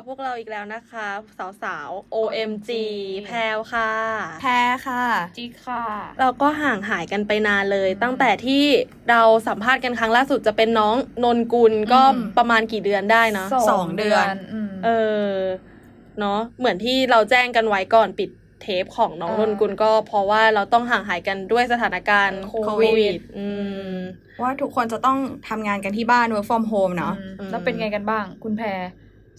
กับพวกเราอีกแล้วนะคะ สาวๆ OMG แพรวค่ะ แพ้ค่ะจิกค่ะ เราก็ห่างหายกันไปนานเลย ตั้งแต่ที่เราสัมภาษณ์กันครั้งล่าสุดจะเป็นน้องนนกุลก็อืมประมาณกี่เดือนได้นะสองเดือนมเออเนาะเหมือนที่เราแจ้งกันไว้ก่อนปิดเทปของน้องเออนนกุลก็เพราะว่าเราต้องห่างหายกันด้วยสถานการณ์โคโควิดวิดอืมว่าทุกคนจะต้องทำงานกันที่บ้าน work from home เนาะอืมอืมแล้วเป็นไงกันบ้าง คุณแพร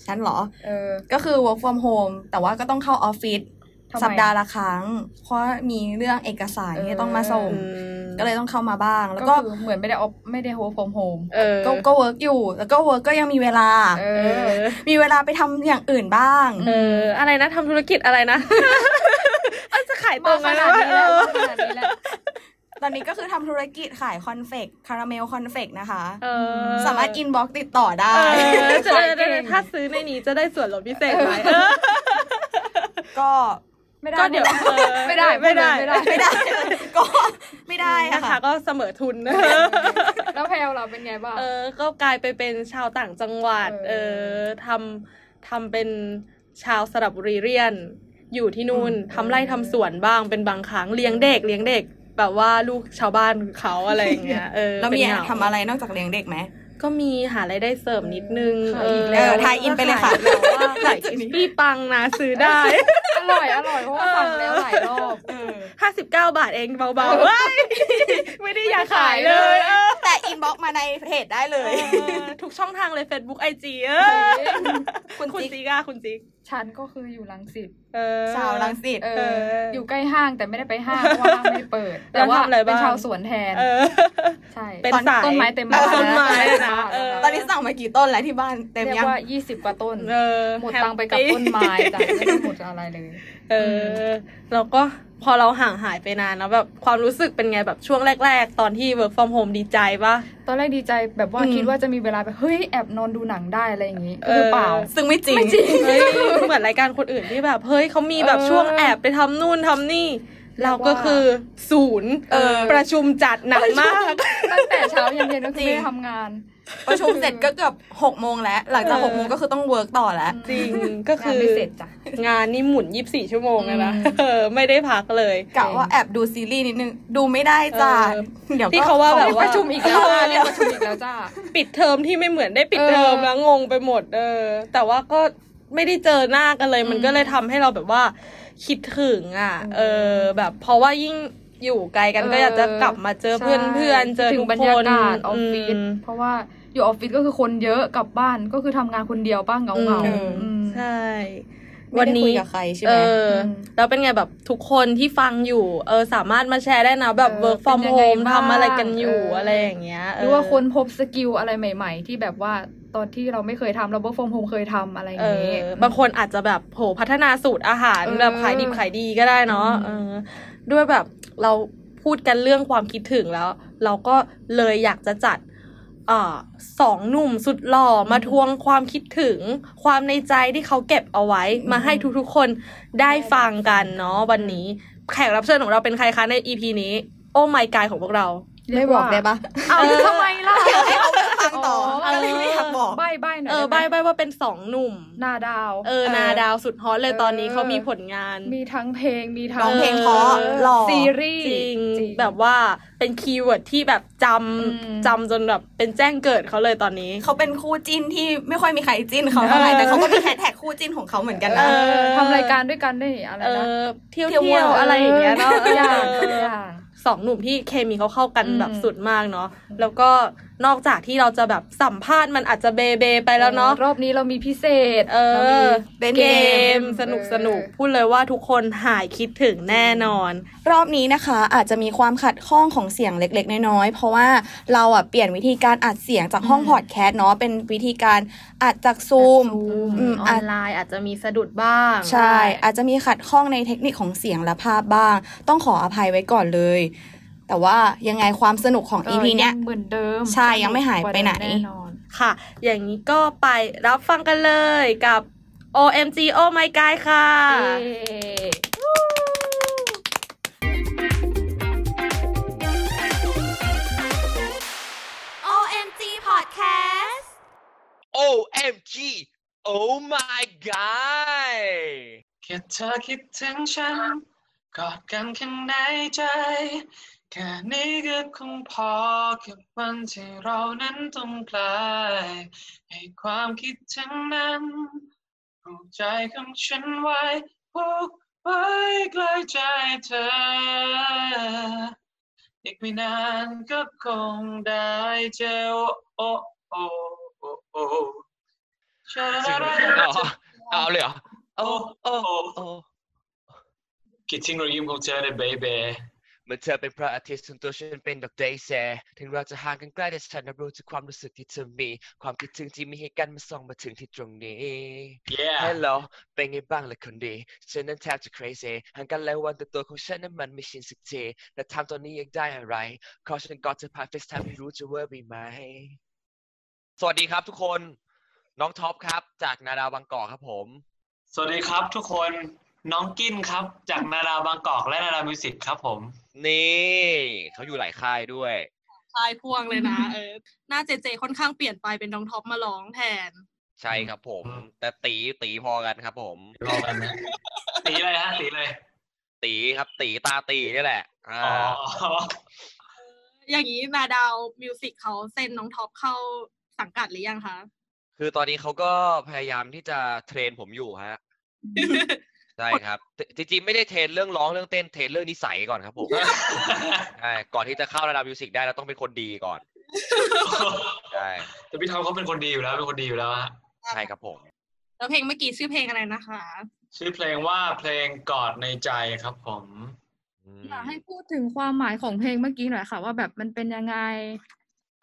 ฉันเหรอเออก็คือ work from home แต่ว่าก็ต้องเข้าออฟฟิศทำไมสัปดาห์ละครั้ง เพราะมีเรื่องเอกสารเออที่ต้องมาส่งอืมก็เลยต้องเข้ามาบ้าง แล้วก็ก็คือเหมือนไม่ได้ออฟไม่ได้ work from home เออก็ก็ work อยู่ แล้วก็ work ก็ยังมีเวลาเอเอออมีเวลาไปทำอย่างอื่นบ้าง เออ อะไรนะทำธุรกิจอะไรนะเอ้ยจะขายตรมางขไหมนาดนี้แล้วมาขนาดนี้แล้ว ตอนนี้ก็คือทำธุรกิจขาย cornflake caramel cornflake นะคะเออสามารถ inbox ติดต่อได้เออจะได้ขายเก่งถ้าซื้อในนี้จะได้ส่วนลดพิเศษไหมเออก็ไม่ได้ก็เดี๋ยวไม่ได้ไม่ได้ไม่ได้ไม่ได้ ก็ไม่ได้อะนะคะค่ะก็เสมอทุนแล้วแพรเราเป็นไงบ้างเออ ก็กลายไปเป็นชาวต่างจังหวัดเอเอออทำทำเป็นชาวสระบุรีเรียน อยู่ที่นู่นทำไร่ทำสวนบ้างเป็นบางครั้งเลี้ยงเด็กเลี้ยงเด็ก แบบว่าลูกชาวบ้านเขาอะไรอย่างเงี้ยเออแล้วมีเป็นเหงาทำอะไรนอกจากเลี้ยงเด็กไหมก็มีหารายได้เสริมนิดนึงขายอีกแล้วเออ tie-in ไปเลยค่ะแบบว่าขายคิสปี้ปังนะซื้อได้ อร่อย อร่อย เพราะว่าสั่งแล้วหลายรอบห้าสิบเก้าบาทเองเบาๆเว้ยไม่ได้อยากขายเลยเออแต่ inbox มาในเพจได้เลย ทุกช่องทางเลย Facebook IG เออคุณคุณจิ๊กจิ๊กอะคุณจิ๊กฉันก็คืออยู่ลังสิตเออชาวรังสิตเอเออออ อยู่ใกล้ห้างแต่ไม่ได้ไปห้างเพราะว่าห้างไม่ได้เปิดแล้วแต่ว่าทำอะไรเป็นบ้างชาวสวนแทนเออใช่เป็นตอนสายต้นไม้เต็มเออบ้านต้นไม้อะนะเออตอนนี้สั่งมากี่ต้นแล้วที่บ้านเต็มเรียยังกว่า20กว่าต้นเออหมดตังค์ไปกับต้นไม้จ้ะไม่ได้หมดอะไรเลย เออแล้วก็ พอเราห่างหายไปนานแล้วแบบความรู้สึกเป็นไงแบบช่วงแรก ๆ ตอนที่ work from home ดีใจปะตอนแรกดีใจแบบว่าอืมคิดว่าจะมีเวลาแบบเฮ้ยแอบนอนดูหนังได้อะไรอย่างงี้เออคือเปล่า ซึ่งไม่จริงไม่จริงเฮ้ยเหมือนรายการคนอื่นที่แบบเฮ้ยเขามีแบบเออช่วงแอบไปทำนู่นทำนี่เราก็คือศูนย์เออประชุมจัดหนักมาก ตั้งแต่เช้ายันเย็นก็จคืริองไม่ได้ทำงาน ประชุมเสร็จก็เกือบหกโมงแล้ว หลังจากเออหกโมงก็คือต้องเวิร์กต่อแล้ว จริงก็คืงานอไม่เสร็จจ้ะงานนี่หมุนยี่สิบสี่ชั่วโมงเลยนะอืมเออไม่ได้พักเลยกะว่าแอบดูซีรีส์นิดนึงดูไม่ได้จ้าเออเดี๋ยวก็ที่เขาว่าแบบเรียกว่าประชุมอีกแล้วจ้าเรียกประชุมอีกแล้วจ้าปิดเทอมที่ไม่เหมือนได้ปิดเออเทอมแล้วงงไปหมดเออ แต่ว่าก็ไม่ได้เจอหน้ากันเลย มันก็เลยทำให้เราแบบว่า คิดถึงอะ เออ แบบเพราะว่ายิ่งอยู่ไกลกันก็อยากจะกลับมาเจอเพื่อนเพื่อนๆเจอถึทุงกบรรคยานกาศออฟฟิศมเพราะว่า อยู่ออฟฟิศก็คือคนเยอะกลับบ้านก็คือทำงานคนเดียวป้าเหงาเหงาอืมอืมใช่ไม่วันได้คุนี้ยกับใครใช่ไหเอมอมแล้วเป็นไงแบบทุกคนที่ฟังอยู่ เออสามารถมาแชร์ได้นะแบบเออ work from เป็นยังไง home บ้างทำอะไรกันอยู่เออออะไรอย่างเงี้ยหรือว่าเคนพบ skill อะไรใหม่ ๆ ที่แบบว่าตอนที่เราไม่เคยทำเรา work from home เคยทำอะไรอเอย่างนี้อบางคนอาจจะแบบโหพัฒนาสูตรอาหารเออแบบขายดิบขายดีก็ได้เนาะอืมเออด้วยแบบเราพูดกันเรื่องความคิดถึงแล้ว เราก็เลยอยากจะจัดอ่า สองหนุ่มสุดหล่อมาทวงความคิดถึง ความในใจที่เขาเก็บเอาไว้ มาให้ทุกๆคนได้ฟังกันเนาะวันนี้ แขกรับเชิญของเราเป็นใครคะใน EP นี้ oh my guy ของพวกเรา ไม่บอกได้ปะเอาทำไมล่ะให้เขาฟังต่ออ๋อก็เลยไม่อยาก บอกใบ้ใบ้หน่อยเออใบ้ได้ไหมใบ้ว่าเป็นสองหนุ่ม นาดาว เออนาดาวสุด hot เลยเออตอนนี้เขามีผลงาน มีทั้งเพลงมีทั้งร้องเพลงเพราะหล่อซีรีส์จริงจริงแบบว่าเป็น keyword ที่แบบจอืมำจำจนแบบเป็นแจ้งเกิดเขาเลยตอนนี้ เขาเป็นคู่จิ้นที่ไม่ค่อยมีใครจิ้นเขาเท่าไหร่เออแต่เขาก็มีแฮชแท็กคู่จิ้นของเขาเหมือนกันเอนะอทำรายการด้วยกันได้วยอะไรเอนะอเที่ยวเที่ยวเที่ยวอะไรอย่างเงี้ยเนาะทุกอย่าง เอทุกออย่างสองหนุ่มที่เคมีเขาเข้ากันอืมแบบสุดมากเนาะแล้วก็นอกจากที่เราจะแบบสัมภาษณ์มันอาจจะเบเบไปแล้วเนาะรอบนี้เรามีพิเศษ เอราอมีเล่นเกเกมมสนุกสนุกพูดเลยว่าทุกคนหายคิดถึงแน่นอน รอบนี้นะคะอาจจะมีความขัดข้องของเสียงเล็ก ๆ น้อยๆเพราะว่าเราอะเปลี่ยนวิธีการอัดเสียงจากห้องพอดแคสต์เนาะเป็นวิธีการอัดจากซูมอืมออาอจนไลน์อาจจะมีสะดุดบ้าง ใช่ อาจจะมีขัดข้องในเทคนิคของเสียงและภาพบ้าง ต้องขออภัยไว้ก่อนเลย แต่ว่ายังไงความสนุกของก็ EP เนี้ยงเหมือนเดิม ใช่ยังไม่หายไปไหนสกว่เดิมแน่นอนค่ะ อย่างนี้ก็ไปรับฟังกันเลยกับ OMG Oh My Guy ค่ะเย้ OMG Podcast OMG Oh my god แค่เธอคิดถึงฉัน กอดกันข้างในใจ แค่นี้ก็คงพอกับวันที่เรานั้นต้องไกลให้ความคิดถึงนั้นผูกใจของฉันไว้ผูกไว้ใกล้ใจเธอ อีกไม่นานก็คงได้เจอโอ้โอ้โอ้โอ้เอาเลยเหรอโอ้โอ้โอ้คิดถึงรอยยิ้มของเธอในเบ เบเมื่อเธอเป็นพระอาทิตย์ส่วนตัวฉันเป็นดอกเดย์แซถึงเราจะห่างกันใกล้แต่ฉันรับรู้ถึงความรู้สึกที่เธอมี ความคิดถึงที่มีให้กันมาส่องมาถึงที่ตรงนี้ yeah Hello เป็นไงบ้างล่ะคนดีฉันนั้นแทบจะ crazy ห่างกันหลายวันแต่ตัวของฉันนั้นมันไม่ชินสักทีแต่ทำตอนนี้อยากได้อะไร ขอฉันกอดเธอผ่าน FaceTime ไม่รู้จะ over ไปไหม สวัสดีครับทุกคนน้องท็อปครับ จากนาดาวบางกอกครับผม สวัสดีครับทุกคนน้องกินครับ จากนาดาวบางกอกและนาดาวมิวสิกครับผม นี่เขาอยู่หลายค่ายด้วยชายพวงเลยนะเออหน้าเจเจค่อนข้างเปลี่ยนไปเป็นน้องท็อปมาร้องแทน ใช่ครับผม แต่ตีตีพอกันครับ ผมรอกันนะสีอะไรฮะสีอะไรตีครับ ตีตาตีนี่แหละอ่าอ๋ออย่างนี้นาดาวมิวสิกเขาเซ็นน้องท็อปเข้าสังกัดหรือยังคะคือตอนนี้เขาก็พยายามที่จะเทรนผมอยู่ฮะ ใช่ครับจริงๆไม่ได้ train เรื่องร้องเรื่องเต้น train เรื่องนิสัยก่อนครับผมใช่ก่อนที่จะเข้านาดาวมิวสิกได้เราต้องเป็นคนดีก่อนใช่แต่พี่ท็อปเขาเป็นคนดีอยู่แล้วเป็นคนดีอยู่แล้วฮะใช่ครับผม แล้วเพลงเมื่อกี้ชื่อเพลงอะไรนะคะ ชื่อเพลงว่าเพลงกอดในใจครับผมอืมอยากให้พูดถึงความหมายของเพลงเมื่อกี้หน่อยค่ะ ว่าแบบมันเป็นยังไง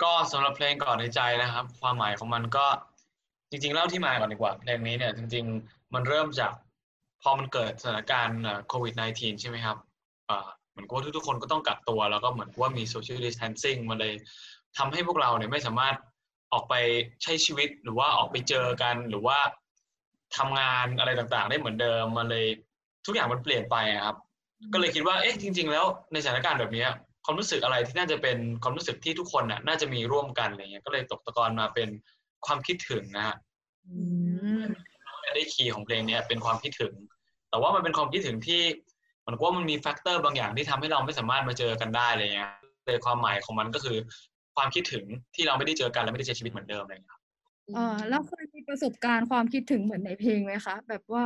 ก็สำหรับเพลงกอดในใจนะครับ ความหมายของมันก็จริง ๆ เล่าที่มาก่อนดีกว่าเพลงนี้เนี่ยจริง ๆ มันเริ่มจาก พอมันเกิดสถานการณ์โควิด -19 ใช่ไหมครับอ่าเหมือนกับว่าทุกๆคนก็ต้องกักตัว แล้วก็เหมือนกับว่ามี social distancing มันเลยทำให้พวกเราเนี่ยไม่สามารถออกไปใช้ชีวิตหรือว่าออกไปเจอกันหรือว่าทำงานอะไรต่างๆ ได้เหมือนเดิมมันเลยทุกอย่างมันเปลี่ยนไปอะครับ ก็เลยคิดว่าเอ๊ะจริง ๆ แล้วในสถานการณ์แบบเนี้ยความรู้สึกอะไรที่น่าจะเป็นความรู้สึกที่ทุกคนน่ะ น่าจะมีร่วมกันอะไรเงี้ยก็เลยตกตะกอนมาเป็นความคิดถึงนะฮะ ได้คีย์ของเพลงเนี้ยเป็นความคิดถึง แต่ว่ามันเป็นความคิดถึงที่เหมันก็ว่ามันมีแฟกเตอร์บางอย่างที่ทำให้เราไม่สามารถมาเจอกันได้อะไรเงี้ยเลยความหมายของมันก็คือ ความคิดถึงที่เราไม่ได้เจอกันและไม่ได้ใช้ชีวิตเหมือนเดิมอะไรเงี้ยครับเออแล้วเคยมีประสบการณ์ความคิดถึงเหมือนในเพลงไหมคะแบบว่า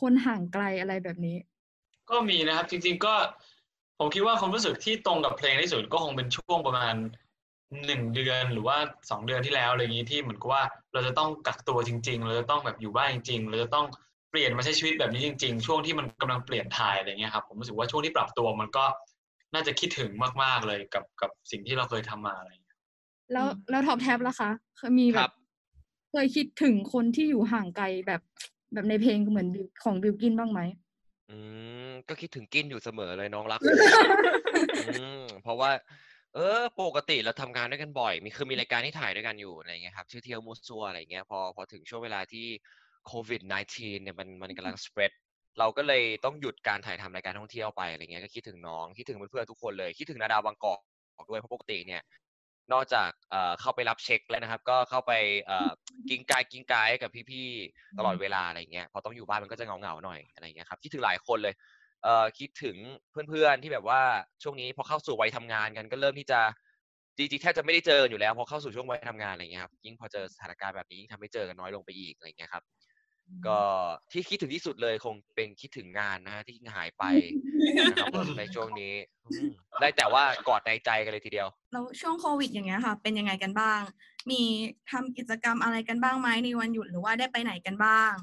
คนห่างไกลอะไรแบบนี้ ก็มีนะครับจริง ๆก็ผมคิดว่าความรู้สึกที่ตรงกับเพลงที่สุดก็คงเป็นช่วงประมาณ หนึ่งเดือนหรือว่าสองเดือนที่แล้วอะไรอย่างนี้ที่เหมือนกับว่าเราจะต้องกักตัวจริง ๆ เราจะต้องแบบอยู่บ้านจริง ๆ เราจะต้องเปลี่ยนมาใช้ชีวิตแบบนี้จริง ๆ ช่วงที่มันกำลังเปลี่ยนถ่ายอะไรเงี้ยครับผมรู้สึกว่าช่วงที่ปรับตัวมันก็น่าจะคิดถึงมากๆเลยกับกับสิ่งที่เราเคยทำมาอะไรอย่างเงี้ยแล้วแล้วท็อปแท็บล่ะคะเคยมีแบครับบเคยคิดถึงคนที่อยู่ห่างไกลแบบแบบในเพลงเหมือนบิวของบิวกินบ้างไหมอืมก็คิดถึงกินอยู่เสมอเลยน้องรักอืมเพราะว่า เออ ปกติเราทำงานด้วยกันบ่อย มีคือมีรายการที่ถ่ายด้วยกันอยู่อะไรเงี้ยครับชื่อเที่ยวมูซัวอะไรเงี้ยพอพอถึงช่วงเวลาที่โควิด -19 เนี่ยมันมันกำลัง spread เราก็เลยต้องหยุดการถ่ายทำรายการท่องเที่ยวไปอะไรเงี้ยก็คิดถึงน้องคิดถึงเพื่อนๆทุกคนเลย คิดถึงนาดาวบางกอกด้วยเพราะปกติเนี่ยนอกจากเอ่อเข้าไปรับเช็คแล้วนะครับ ก็เข้าไปเอ่อกิ้งกายกิ้งกายกับพี่ๆตลอดเวลาอะไรเงี้ยพอต้องอยู่บ้านมันก็จะเหงาๆหน่อยอะไรเงี้ยครับคิดถึงหลายคนเลย เอ่อคิดถึงเพื่อนๆที่แบบว่าช่วงนี้พอเข้าสู่วัยทำงานกันก็เริ่มที่จะจริงๆแทบจะไม่ได้เจอกันอยู่แล้วพอเข้าสู่ช่วงวัยทำงานอะไรเงี้ยครับยิ่งพอเจอสถานการณ์แบบนี้ยิ่งทำให้เจอกันน้อยลงไปอีกอะไรเงี้ยครับ ก็ที่คิดถึงที่สุดเลยคงเป็นคิดถึงงานนะฮะที่หายไปนะครับผมในช่วงนี้อืมได้แต่ว่ากอดในใจกันเลยทีเดียว แล้วช่วงโควิดอย่างเงี้ยค่ะ เป็นยังไงกันบ้าง มีทำกิจกรรมอะไรกันบ้างไหมในวันหยุดหรือว่าได้ไปไหนกันบ้าง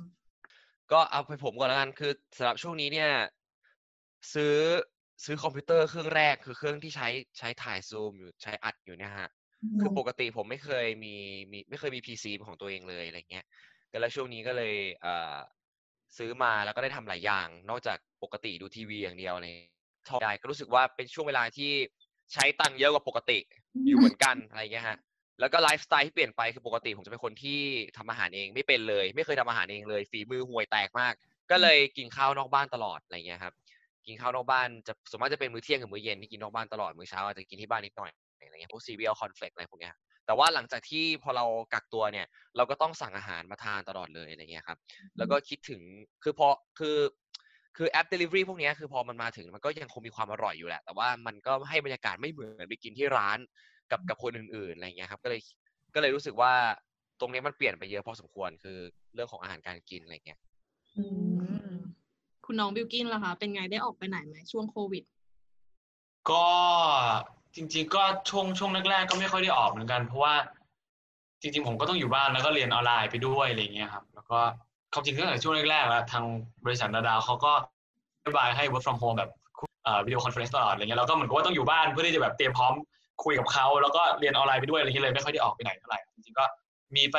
ก็เอาไปผมก่อนแล้วกันคือสำหรับช่วงนี้เนี่ย ซื้อซื้อคอมพิวเตอร์เครื่องแรกคือเครื่องที่ใช้ใช้ถ่ายซูมอยู่ใช้อัดอยู่เนี่ยฮะคือปกติผมไม่เคยมีมีไม่เคยมีพีซีของตัวเองเลยอะไรเงี้ยก็แล้วช่วงนี้ก็เลยเอ่อซื้อมาแล้วก็ได้ทำหลายอย่าง นอกจากปกติดูทีวีอย่างเดียวเลยชอบได้ก็รู้สึกว่าเป็นช่วงเวลาที่ใช้ตังค์เยอะกว่าปกติอยู่เหมือนกันอะไรเงี้ยฮะแล้วก็ไลฟ์สไตล์ที่เปลี่ยนไปคือปกติผมจะเป็นคนที่ทำอาหารเองไม่เป็นเลย ไม่เคยทำอาหารเองเลยฝีมือห่วยแตกมาก ก็เลยกินข้าวนอกบ้านตลอดอะไรเงี้ยครับ กินข้าวนอกบ้านจะส่วนมากจะเป็นมื้อเที่ยงกับมื้อเย็นที่กินนอกบ้านตลอดมื้อเช้าอาจจะกินที่บ้านนิดหน่อยอะไรเงี้ยพวก cereal cornflake อะไรพวกเนี้ยแต่ว่าหลังจากที่พอเรากักตัวเนี่ย เราก็ต้องสั่งอาหารมาทานตลอดเลยอะไรเงี้ยครับ แล้วก็คิดถึงคือพอคือคือแอป Delivery พวกเนี้ยคือพอมันมาถึงมันก็ยังคงมีความอร่อยอยู่แหละ แต่ว่ามันก็ให้บรรยากาศไม่เหมือนไปกินที่ร้านกับกับคนอื่นๆอะไรเงี้ยครับ ก็เลยก็เลยรู้สึกว่าตรงนี้มันเปลี่ยนไปเยอะพอสมควรคือเรื่องของอาหารการกินอะไรเงี้ย คุณน้องบิวกินล่ะคะ เป็นไงได้ออกไปไหนไหมช่วงโควิด ก็จริง ๆ ก็ช่วงช่วงแรกๆก็ไม่ค่อยได้ออกเหมือนกัน เพราะว่า จริง ๆ ผมก็ต้องอยู่บ้านแล้วก็เรียนออนไลน์ไปด้วยอะไรเงี้ยครับ แล้วก็ความจริงตั้งแต่ช่วงแรกๆแล้วทางบริษัทดาดาวเขาก็นโยบายให้ work from home แบบvideo conference ตลอดอะไรเงี้ยเราก็เหมือนกับว่าต้องอยู่บ้านเพื่อที่จะแบบเตรียมพร้อมคุยกับเขาแล้วก็เรียนออนไลน์ไปด้วยอะไรเงี้ยเลยไม่ค่อยได้ออกไปไหนเท่าไหร่จริงๆก็มีไป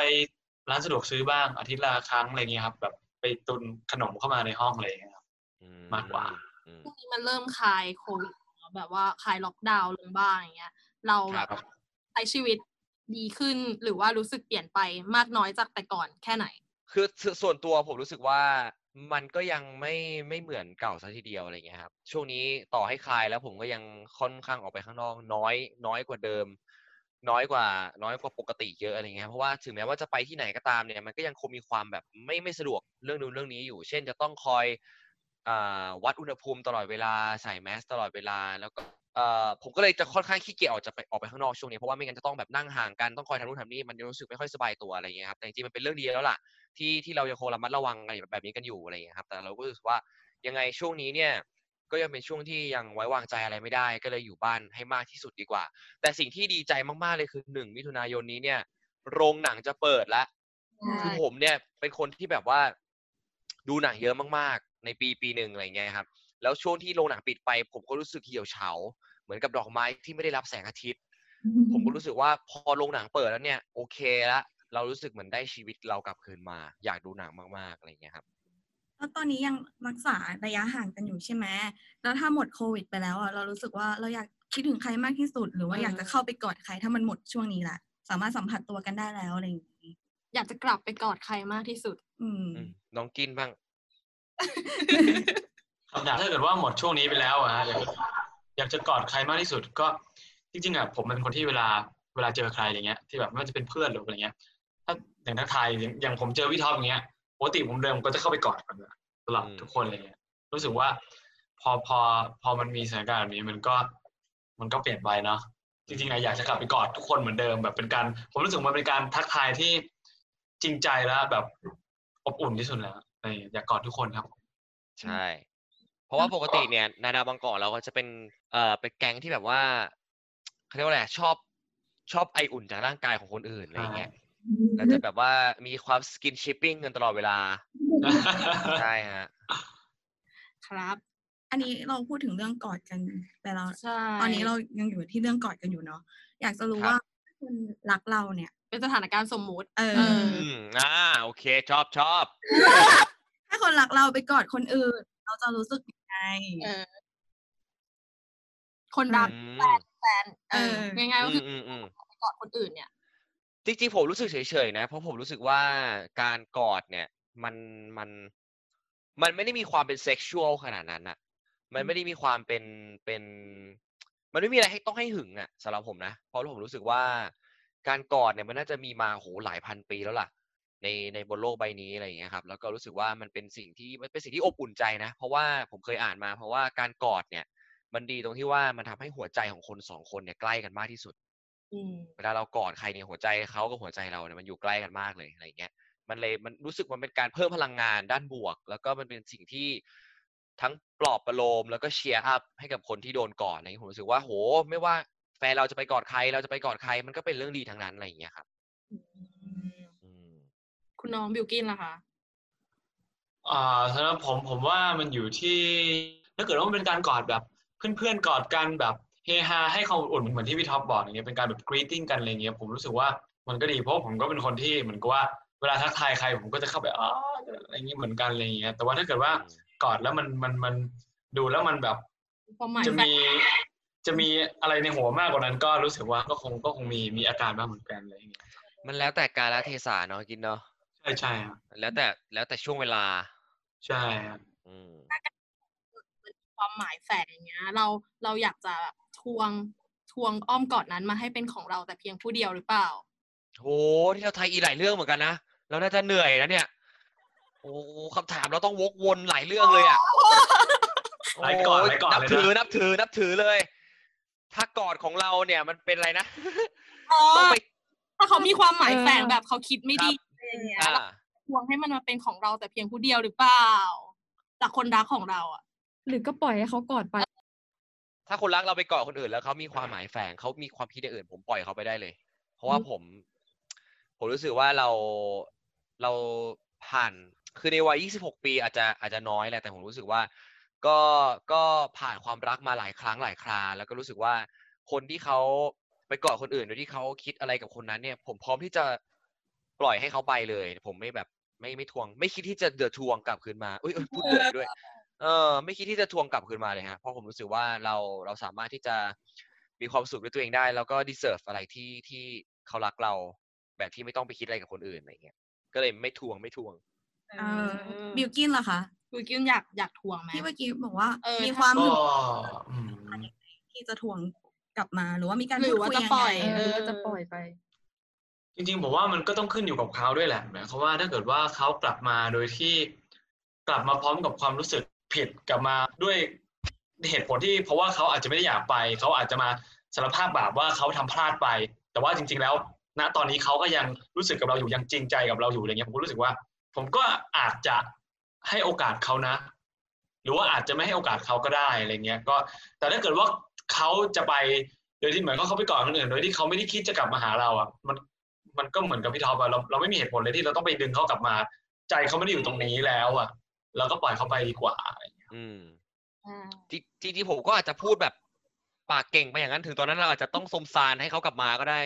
ร้านสะดวกซื้อบ้างอาทิตย์ละครั้งอะไรเงี้ยครับ แบบไปตุนขนมเข้ามาในห้องอะไรเงี้ย มากกว่าอืมช่วงนี้มันเริ่มคลายโควิดเนอะแบบว่าคลายล็อกดาวน์ลงบ้างอย่างเงี้ย เราแบบครับใช้ชีวิตดีขึ้นหรือว่ารู้สึกเปลี่ยนไปมากน้อยจากแต่ก่อนแค่ไหน คือส่วนส่วนตัวผมรู้สึกว่ามันก็ยังไม่ไม่เหมือนเก่าซะทีเดียวอะไรเงี้ยครับ ช่วงนี้ต่อให้คลายแล้วผมก็ยังค่อนข้างออกไปข้างนอกน้อยน้อยกว่าเดิม น้อยกว่า น้อยกว่าปกติเยอะอะไรเงี้ยเพราะว่าถึงแม้ว่าจะไปที่ไหนก็ตามเนี่ยมันก็ยังคงมีความแบบไม่ไม่สะดวกเรื่องนู้นเรื่องนี้อยู่ เช่นจะต้องคอยอ่า วัดอุณหภูมิตลอดเวลาใส่แมสตลอดเวลาแล้วก็ผมก็เลยจะค่อนข้างขี้เกียจออกจะไปออกไปข้างนอกช่วงนี้เพราะว่าไม่งั้นจะต้องแบบนั่งห่างกันต้องคอยทำนู่นทำนี่มันรู้สึกไม่ค่อยสบายตัวอะไรเงี้ยครับแต่จริงๆมันเป็นเรื่องดีแล้วล่ะที่ที่เรายังคงระมัดระวังอะไรแบบนี้กันอยู่อะไรอย่างเงี้ยครับแต่เราก็รู้สึกว่ายังไงช่วงนี้เนี่ยก็ยังเป็นช่วงที่ยังไว้วางใจอะไรไม่ได้ ก็เลยอยู่บ้านให้มากที่สุดดีกว่า แต่สิ่งที่ดีใจมากๆเลยคือหนึ่งมิถุนายนนี้เนี่ย โรงหนังจะเปิดแล้วคือผมเนี่ยเป็นคนที่แบบว่า ดูหนังเยอะมากๆ ในปีปีหนึ่งอะไรเงี้ยครับ แล้วช่วงที่โรงหนังปิดไป ผมก็รู้สึกเหี่ยวเฉา เหมือนกับดอกไม้ที่ไม่ได้รับแสงอาทิตย์ ผมก็รู้สึกว่าพอโรงหนังเปิดแล้วเนี่ยโอเคละเรารู้สึกเหมือนได้ชีวิตเรากลับคืนมา อยากดูหนังมากๆอะไรเงี้ยครับแล้วตอนนี้ยังรักษาระยะห่างกันอยู่ใช่ไหมแล้วถ้าหมดโควิดไปแล้วอะเรารู้สึกว่าเราอยากคิดถึงใครมากที่สุด หรือว่าอยากจะเข้าไปกอดใครถ้ามันหมดช่วงนี้ละสามารถสัมผัสตัวกันได้แล้วอะไรอย่างนี้ อยากจะกลับไปกอดใครมากที่สุดอืมอืม น้องกินบ้างคำถามถ้าเกิดว่าหมดช่วงนี้ไปแล้วอะฮะอยากจะอยากจะกอดใครมากที่สุด ก็จริงๆอะผมเป็นคนที่เวลาเวลาเจอใครอะไรเงี้ย ที่แบบไม่ว่าจะเป็นเพื่อนหรืออะไรเงี้ย ถ้าอย่างทักทายอย่างอย่างผมเจอพี่ท็อปอย่างเงี้ยปกติผมเดินผมก็จะเข้าไปกอดก่อนนะสำหรับอืมทุกคนอะไรเงี้ย รู้สึกว่า พอพอพอมันมีสถานการณ์แบบนี้มันก็ มันก็เปลี่ยนไปเนาะจริงๆอะอยากจะกลับไปกอดทุกคนเหมือนเดิมแบบเป็นการ ผมรู้สึกมันเป็นการทักทายที่ จริงใจแล้วแบบอบอุ่นที่สุดแล้วเอออยากกอดทุกคนครับ ใช่ เพราะว่าปกติเนี่ย นาดาวบางกอกเราก็จะเป็นเอ่อเป็นแก๊งที่แบบว่าเขาเรียกว่าอะไรชอบชอบไออุ่นจากร่างกายของคนอื่นอะไรเงี้ยแล้วจะแบบว่ามีความสกินชิปปิ้งกันตลอดเวลาใช่ฮะครับ อันนี้เราพูดถึงเรื่องกอดกันไปแล้วใช่ตอนนี้เรายังอยู่ที่เรื่องกอดกันอยู่เนาะอยากจะรู้ครับว่าคนรักเราเนี่ย เป็นสถานการณ์สมมุติเออเออ อืมอ่าโอเค ชอบชอบถ้าคนรักเราไปกอดคนอื่น เราจะรู้สึกยังไง เออ คนรักอืมแฟนเออเออง่ายๆก็อืคือมอืมอืม ไปกอดคนอื่นเนี่ย จริงๆผมรู้สึกเฉยๆนะ เพราะผมรู้สึกว่าการกอดเนี่ย มันมันมันไม่ได้มีความเป็นเซ็กชวลขนาดนั้นอะมันไม่ได้มีความเป็นเป็น มันไม่มีอะไรให้ต้องให้หึงอะสำหรับผมนะเพราะผมรู้สึกว่า การกอดเนี่ยมันน่าจะมีมาโหหลายพันปีแล้วล่ะ ในในบนโลกใบนี้อะไรอย่างเงี้ยครับ แล้วก็รู้สึกว่ามันเป็นสิ่งที่มันเป็นสิ่งที่อบอุ่นใจนะ เพราะว่าผมเคยอ่านมา เพราะว่าการกอดเนี่ย มันดีตรงที่ว่ามันทำให้หัวใจของคนสองคนเนี่ยใกล้กันมากที่สุดอืมเวลาเรากอดใครเนี่ยหัวใจเขากับหัวใจเราเนี่ยมันอยู่ใกล้กันมากเลยอะไรเงี้ยมันเลยมันรู้สึกมันเป็นการเพิ่มพลังงานด้านบวก แล้วก็มันเป็นสิ่งที่ทั้งปลอบประโลมแล้วก็เชียร์อัพให้กับคนที่โดนก่อนอะไรอย่างเงี้ยผมรู้สึกว่าโห ไม่ว่า แฟนเราจะไปกอดใครเราจะไปกอดใครมันก็เป็นเรื่องดีทั้งนั้นอะไรอย่างเงี้ยครับอืมคุณน้องบิวกินล่ะคะอ่าสำหรับผมผมว่ามันอยู่ที่ถ้าเกิดว่ามันเป็นการกอดแบบ เพื่อนๆกอดกันแบบเฮฮาให้ความอบอุ่นเหมือนที่พี่ท็อปบอกอย่างเงี้ยเป็นการแบบ greeting กันอะไรเงี้ยผมรู้สึกว่ามันก็ดีเพราะว่าผมก็เป็นคนที่เหมือนกับว่าเวลาทักทายใครผมก็จะเข้าไปอ๋ออะไรเงี้ยเหมือนกันอะไรเงี้ยแต่ว่าถ้าเกิดว่ากอดแล้วมันมันมันดูแล้วมันแบบความหมายจะแฝมีง จะมีอะไรในหัวมากกว่านั้นก็รู้สึกว่าก็คงก็คงมีมีอาการบ้างเหมือนกันอะไรอย่างเงี้ยมันแล้วแต่กาลเทศะเนาะกินเนาะใช่ใช่ครับแล้วแต่แล้วแต่ช่วงเวลา ใช่ครับอืมความหมายแฝงอย่างเงี้ย เราเราอยากจะแบบทวงทวงอ้อมกอดนั้นมาให้เป็นของเราแต่เพียงผู้เดียวหรือเปล่าโหที่เราไทยอีหลายเรื่องเหมือนกันนะเราน่าจะเหนื่อยนะเนี่ยโอ้คำถามเราต้องวกวนหลายเรื่องเลยอะไล่ก่อนโยไล่ก่อนนับเลยถือนะนับถือนับถือเลย ถ้ากอดของเราเนี่ยมันเป็นอะไรนะอ๋อต้องไป ถ้าเขามีความหมายแฝงเออแบบเขาคิดไม่ดีครับอะไรอย่างเงี้ยอ่าเราทวงให้มันมาเป็นของเราแต่เพียงผู้เดียวหรือเปล่าจากคนรักของเราอะ หรือก็ปล่อยให้เขากอดไป ถ้าคนรักเราไปกอดคนอื่นแล้วเขามีความหมายแฝงเขามีความคิดอย่างอื่น ผมปล่อยเขาไปได้เลย เพราะว่าผม ผมรู้สึกว่าเราเราผ่านคือในวัย 26 ปีอาจจะอาจจะน้อยแหละแต่ผมรู้สึกว่า ก็ก็ผ่านความรักมาหลายครั้งหลายครา แล้วก็รู้สึกว่าคนที่เขาไปกอดคนอื่นโดยที่เขาคิดอะไรกับคนนั้นเนี่ย ผมพร้อมที่จะปล่อยให้เขาไปเลย ผมไม่แบบไม่ไม่ทวง ไม่คิดที่จะเดือดทวงกลับคืนมาอุ้ยเอ้ยพูดเดือดด้วย เออ ไม่คิดที่จะทวงกลับคืนมาเลยฮะเพราะผมรู้สึกว่าเราเราสามารถที่จะมีความสุขด้วยตัวเองได้ แล้วก็ deserve อะไรที่ที่เขารักเรา แบบที่ไม่ต้องไปคิดอะไรกับคนอื่นอะไรเงี้ยก็เลยไม่ทวงไม่ทวงเออบิวกินล่ะคะ บิวกินอยากอยากทวงไหมที่เมื่อกี้บอกว่าเออ มีถ้าความก็ถึงอืมที่จะทวงกลับมาหรือว่ามีการหรือพูดว่าคุยจะยังปล่ไงอย เออก็จะปล่อยไป จริงๆผมว่ามันก็ต้องขึ้นอยู่กับเขาด้วยแหละหมายความว่าถ้าเกิดว่าเขากลับมาโดยที่กลับมาพร้อมกับความรู้สึกผิดกลับมาด้วยเหตุผลที่เพราะว่าเขาอาจจะไม่ได้อยากไป เขาอาจจะมาสารภาพบาปว่าเขาทำพลาดไป แต่ว่าจริง ๆ แล้ว ณตอนนี้เขาก็ยังรู้สึกกับเราอยู่ยังจริงใจกับเราอยู่อะไรเงี้ยผมก็รู้สึกว่า ผมก็อาจจะ ให้โอกาสเขานะ หรือว่าอาจจะไม่ให้โอกาสเขาก็ได้อะไรเงี้ยก็แต่ถ้าเกิดว่าเขาจะไปโดยที่เหมือนเขาเขาไปก่อนคนอื่นโดยที่เขาไม่ได้คิดจะกลับมาหาเราอะมันมันก็เหมือนกับพี่ท็อปอะเราเราไม่มีเหตุผลเลยที่เราต้องไปดึงเขากลับมา ใจเขาไม่ได้อยู่ตรงนี้แล้วอะเราก็ปล่อยเขาไปดีกว่าอะไรเงี้ยอืมจริจริงๆผมก็อาจจะพูดแบบปากเก่งไปอย่างนั้นถึงตอนนั้นเราอาจจะต้องสมซานให้เขากลับมาก็ได้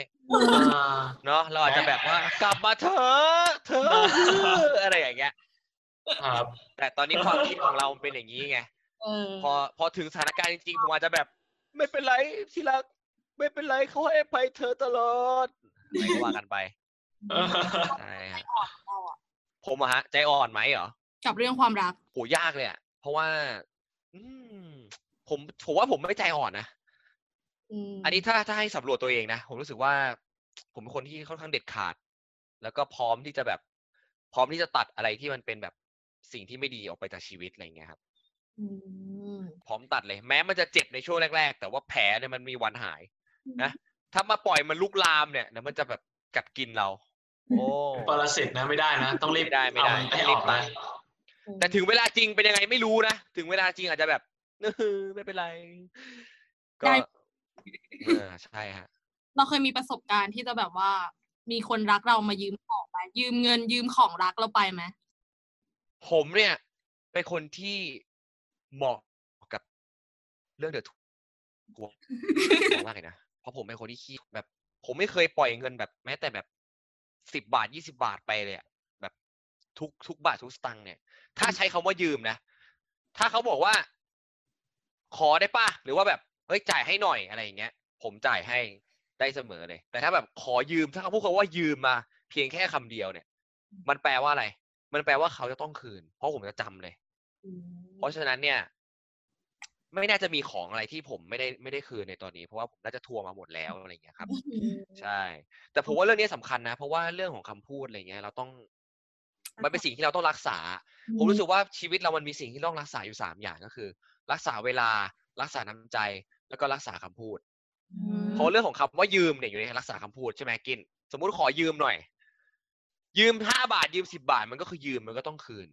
อ่าเนาะเราอาจจะแบบว่ากลับมาเถอะเธออะไรอย่างเงี้ย ครับ แต่ตอนนี้ความคิดของเรามันเป็นอย่างนี้ไงเออพอพอถึงสถานการณ์จริงๆผมอาจจะแบบ ไม่เป็นไรที่รักไม่เป็นไรเขาให้อภัยเธอตลอดอะไรก็ว่ากันไปใช่ฮะผมอะฮะ ใจอ่อนไหมเหรอกับเรื่องความรักโหยากเลยอะเพราะว่า อืม ผมผมว่าผมไม่ใจอ่อนนะอันนี้ถ้าถ้าให้สำรวจตัวเองนะผมรู้สึกว่า ผมเป็นคนที่ค่อนข้างเด็ดขาด แล้วก็พร้อมที่จะแบบ พร้อมที่จะตัดอะไรที่มันเป็นแบบ สิ่งที่ไม่ดีออกไปจากชีวิตอะไรอย่างเงี้ยครับอืมพร้อมตัดเลย แม้มันจะเจ็บในช่วงแรก ๆ แต่ว่าแผลเนี่ยมันมีวันหาย นะถ้ามาปล่อยมันลุกลามเนี่ยเดี๋ยวมันจะแบบกัดกินเรา โอ้ปรสิตนะไม่ได้นะ ต้องรีบไม่ได้ไม่ได้เอาให้ต้องอรีอบกตันะดแต่ถึงเวลาจริงเป็นยังไงไม่รู้นะถึงเวลาจริงอาจจะแบบเออไม่เป็นไร ก็ได้เออใช่ฮะเราเคยมีประสบการณ์ที่จะแบบว่า มีคนรักเรามายืมของไปยืมเงินยืมของรักเราไปไหม ผมเนี่ยเป็นคนที่เหมาะกับเรื่องเดือดทวงมากเลยนะเพราะผมเป็นคนที่ขี้แบบ ผมไม่เคยปล่อยเงินแบบ แม้แต่แบบสิบบาทยี่สิบาทไปเลยอะแบบทุกทุกบาททุกสตังค์เนี่ย ถ้าใช้คำว่ายืมนะถ้าเขาบอกว่า ขอได้ป่ะหรือว่าแบบเฮ้ยจ่ายให้หน่อยอะไรอย่างเงี้ย ผมจ่ายให้ได้เสมอเลย แต่ถ้าแบบขอยืมถ้าเขาพูดคำว่ายืมมา เพียงแค่คำเดียวเนี่ย มันแปลว่าอะไร มันแปลว่าเขาจะต้องคืน เพราะผมจะจำเลย เพราะฉะนั้นเนี่ย ไม่น่าจะมีของอะไรที่ผมไม่ได้ไม่ได้คืนในตอนนี้ เพราะว่าผมน่าจะทวงมาหมดแล้วอะไรอย่างเงี้ยครับ ใช่ แต่ผมว่าเรื่องนี้สำคัญนะ เพราะว่าเรื่องของคำพูดอะไรเงี้ย เราต้อง มันเป็นสิ่งที่เราต้องรักษา ผมรู้สึกว่าชีวิตเรามันมีสิ่งที่ต้องรักษาอยู่สามอย่างก็คือ รักษาเวลารักษาน้ำใจ แล้วก็รักษาคำพูดเพราะเรื่องของคำว่ายืมเนี่ยอยู่ในรักษาคำพูดใช่ไหมกิน สมมุติขอยืมหน่อย ยืมห้าบาทยืมสิบาท มันก็คือยืมมันก็ต้องคืน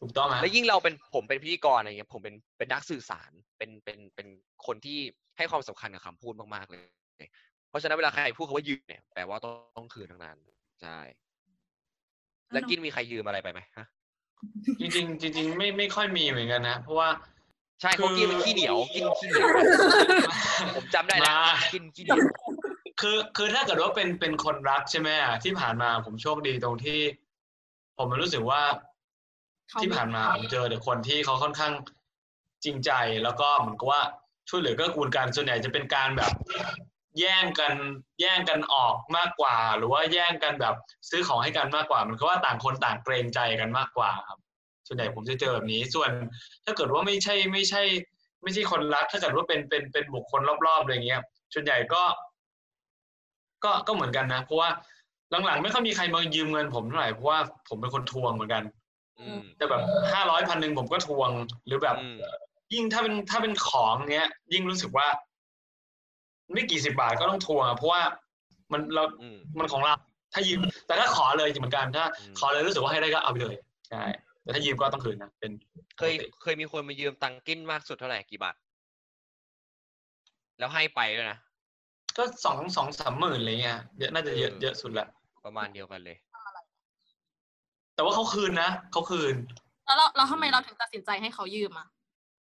ถูกต้องฮะแล้วยิ่งเราเป็นผมเป็นพิธีกรอะไรเงี้ยผมเป็นเป็นนักสื่อสารเป็นเป็นเป็นคนที่ให้ความสำคัญกับคำพูดมากๆเลย เพราะฉะนั้นเวลาใครพูดคำว่ายืมเนี่ยแปลว่าต้องต้องคืนทั้งนั้นใช่แล้วกินมีใครยืมอะไรไปไหมฮะจริงๆจริงๆไม่ไม่ค่อยมีเหมือนกันนะเพราะว่าใช่เพราะกินมันขี้เหนียวกินขี้เหนียวผมจำได้แล้วมากินขี้เหนียว คือคือถ้าเกิดว่าเป็นเป็นคนรักใช่ไหมอะที่ผ่านมาผมโชคดีตรงที่ ผมรู้สึกว่าเขาที่ผ่านมาผมเจอแต่คนที่เขาค่อนข้างจริงใจแล้วก็เหมือนกับว่าช่วยเหลือเกื้อกูลกันส่วนใหญ่จะเป็นการแบบ แย่งกันแย่งกันออกมากกว่า หรือว่าแย่งกันแบบซื้อของให้กันมากกว่าเหมันก็ว่าต่างคนต่างเกรงใจกันมากกว่าครับ ส่วนใหญ่ผมจะเจอแบบนี้ ส่วนถ้าเกิดว่าไม่ใช่ไม่ใช่ ไม่ใช่คนรักถ้าเกิดว่าเป็นเป็นเป็นบุคคลรอบๆอะไรเงี้ยส่วนใหญ่ก็ ก็ก็เหมือนกันนะเพราะว่าหลังๆ ไม่ค่อยมีใครมายืมเงินผมเท่าไหร่เพราะว่าผมเป็นคนทวงเหมือนกันอืมแต่แบบห้าร้อยพันหนึ่งผมก็ทวงหรือแบบอืมยิ่งถ้าเป็นถ้าเป็นของเนี้ย ยิ่งรู้สึกว่า ไม่กี่สิบบาทก็ต้องทวงอะเพราะว่ามันเราอืมมันของเรา ถ้ายืม แต่ถ้าขอเลยเหมือนกัน ถ้าอืมขอเลยรู้สึกว่าให้ได้ก็เอาไปเลย ใช่ แต่ถ้ายืมก็ต้องคืนนะ เป็น เคยปกติเคยมีคนมายืมตังค์กินมากสุดเท่าไหร่ กี่บาท แล้วให้ไปด้วยนะ ก็สองสองสามหมื่นอะไรเงี้ยเยอะน่าจะเยอะเออเยอะสุดละประมาณเดียวกันเลย แต่ว่าเขาคืนนะเขาคืน แล้วเราเราทำไมเราถึงตัดสินใจให้เขายืมอะ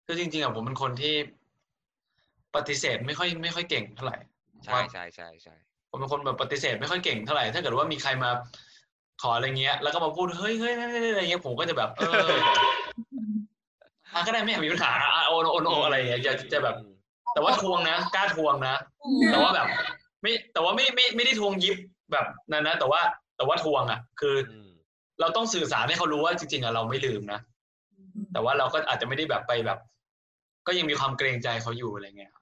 คือจริง ๆอะผมเป็นคนที่ ปฏิเสธไม่ค่อยไม่ค่อยเก่งเท่าไหร่ใช่ใช่ใช่ใช่ผมเป็นคนแบบปฏิเสธไม่ค่อยเก่งเท่าไหร่ ถ้าเกิดว่ามีใครมาขออะไรเงี้ย แล้วก็มาพูดเฮ้ยเฮ้ยเฮ้ยเฮ้ยอะไรเงี้ยผมก็จะแบบเอออะก็ได้ไม่มีปัญหาอะโอนโอนโอนอะไรเงี้ยจะจะแบบ แต่ว่าทวงนะกล้าทวงนะ แต่ว่าแบบ ไม่แต่ว่าไม่ไม่ไม่ได้ทวงยิบแบบนั้นนะ แต่ว่าแต่ว่าทวงอะ คืออืมเราต้องสื่อสารให้เขารู้ว่าจริงๆอะเราไม่ลืมนะแต่ว่าเราก็อาจจะไม่ได้แบบไปแบบ ก็ยังมีความเกรงใจเขาอยู่อะไรเงี้ย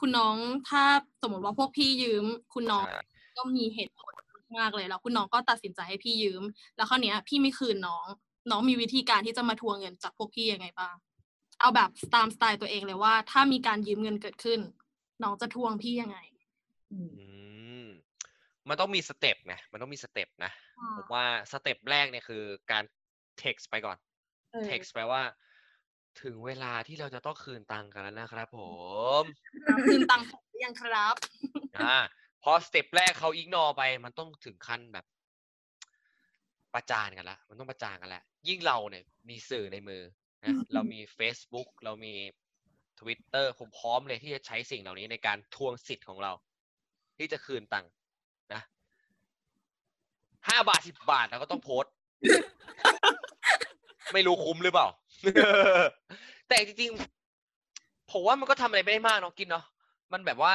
คุณน้องถ้าสมมติว่าพวกพี่ยืม คุณน้องใช่ก็มีเหตุผลมากเลยแล้วคุณน้องก็ตัดสินใจให้พี่ยืม แล้วคราวเนี้ย พี่ไม่คืนน้อง น้องมีวิธีการที่จะมาทวงเงินจากพวกพี่ยังไงบ้าง เอาแบบตามสไตล์ตัวเองเลยว่า ถ้ามีการยืมเงินเกิดขึ้น น้องจะทวงพี่ยังไงอืมมันต้องมี step ไงมันต้องมี step นะผมว่า step แรกเนี่ยคือการ text ไปก่อนเออ text แปลว่า ถึงเวลาที่เราจะต้องคืนตังค์กันแล้วนะครับ ผม คืนตังค์ผมหรือยังครับอ่าพอสเต็ปแรกเขาอิกนอไป มันต้องถึงขั้นแบบ ประจานกันละมันต้องประจานกันละยิ่งเราเนี่ย มีสื่อในมือ นะเรามี Facebook เรามี Twitter ผมพร้อมเลยที่จะใช้สิ่งเหล่านี้ในการทวงสิทธิ์ของเรา ที่จะคืนตังค์นะห้าบาทสิบบาทเราก็ต้องโพสต์ไม่รู้คุ้มหรือเปล่า แต่จริงๆผมว่ามันก็ทำอะไรไม่ได้มากเนาะกินเนาะมันแบบว่า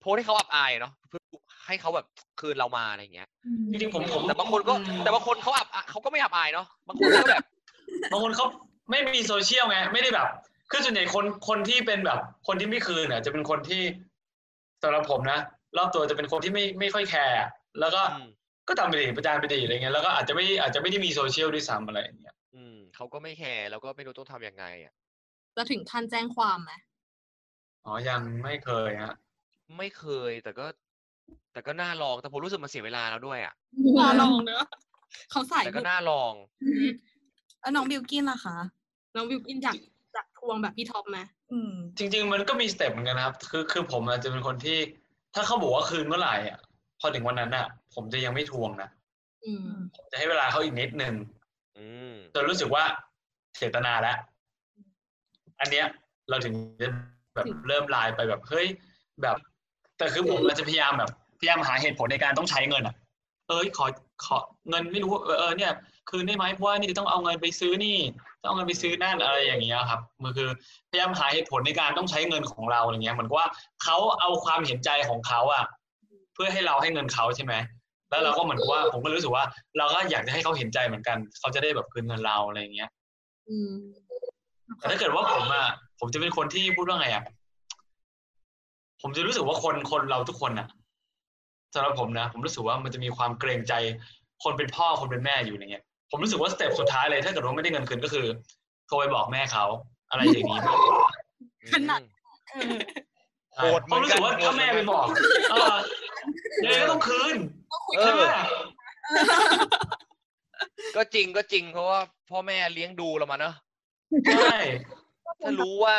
โพสต์ให้เขาอับอายเนาะเพื่อให้เขาแบบคืนเรามาอะไรอย่างเงี้ยจริงๆผมผมแต่บางคนก็ แต่บางคนเขาอับอายเขาก็ไม่อับอายเนาะบางคนก็แบบ บางคนเขาไม่มีโซเชียลไง ไม่ได้แบบ คือส่วนใหญ่คนคนที่เป็นแบบ คนที่ไม่คืนอะจะเป็นคนที่สำหรับผมนะรอบตัวจะเป็นคนที่ไม่ไม่ค่อยแคร์อะแล้วก็อืมก็ทำไปดีประจานไปดีอะไรเงี้ยแล้วก็อาจจะไม่อาจจะไม่ได้มีโซเชียลด้วยซ้ำอะไรอย่างเงี้ยอืมเขาก็ไม่แคร์แล้วก็ไม่รู้ต้องทำยังไงอะจะถึงขั้นแจ้งความไหมอ๋อยังไม่เคยฮะไม่เคยแต่ก็ แต่ก็น่าลองแต่ผมรู้สึกมันเสียเวลาแล้วด้วยอะน่าลองเนอะเขาใส่แต่ก็น่าลอง แล้วน้องบิวกินล่ะคะ น้องบิวกินอยากอยากทวงแบบพี่ท็อปไหมอืม จริง ๆ มันก็มี step เหมือนกันนะครับ คือคือผมอาจจะเป็นคนที่ ถ้าเขาบอกว่าคืนเมื่อไหร่อะ พอถึงวันนั้นอะ ผมจะยังไม่ทวงนะอืม ผมจะให้เวลาเขาอีกนิดนึงอืมจนรู้สึกว่าเจตนาแล้ว อันเนี้ย เราถึงจะแบบเริ่มไลน์ไปแบบเฮ้ยแบบ แต่คือผมอาจจะพยายามแบบพยายามหาเหตุผลในการต้องใช้เงินอะ เอ้ยขอขอเงินไม่รู้เออเออเนี่ยคืนได้ไหมเพราะว่านี่ต้องเอาเงินไปซื้อนี่ต้องเอาเงินไปซื้อนั่นอะไรอย่างเงี้ยครับมันคือพยายามหาเหตุผลในการต้องใช้เงินของเราอย่างเงี้ยเหมือนกับว่าเขาเอาความเห็นใจของเขาอะเพื่อให้เราให้เงินเขาใช่ไหมแล้วเราก็เหมือนกับว่าผมก็รู้สึกว่า เราก็อยากจะให้เขาเห็นใจเหมือนกัน เขาจะได้แบบคืนเงินเราอะไรอย่างเงี้ยอืมแต่ถ้าเกิดว่าผมอะผมจะเป็นคนที่พูดว่าไงอะผมจะรู้สึกว่าคนคนเราทุกคนอะสำหรับผมนะผมรู้สึกว่ามันจะมีความเกรงใจคนเป็นพ่อคนเป็นแม่อยู่อย่างเงี้ย ผมรู้สึกว่าสเต็ปสุดท้ายเลยถ้าเกิดว่าไม่ได้เงินคืนก็คือโทรไปบอกแม่เขาอะไรอย่างนี้มากกว่าขนาดอืมโหดเหผมืมอนรู้กัสึนกว่าถ้าแม่ไปบอกเออยังไงก็ต้องคืนเอใช่ไหมอก็จริงก็จริงเพราะว่าพ่อแม่เลี้ยงดูเรามาเนอะใช่ถ้ารู้ว่า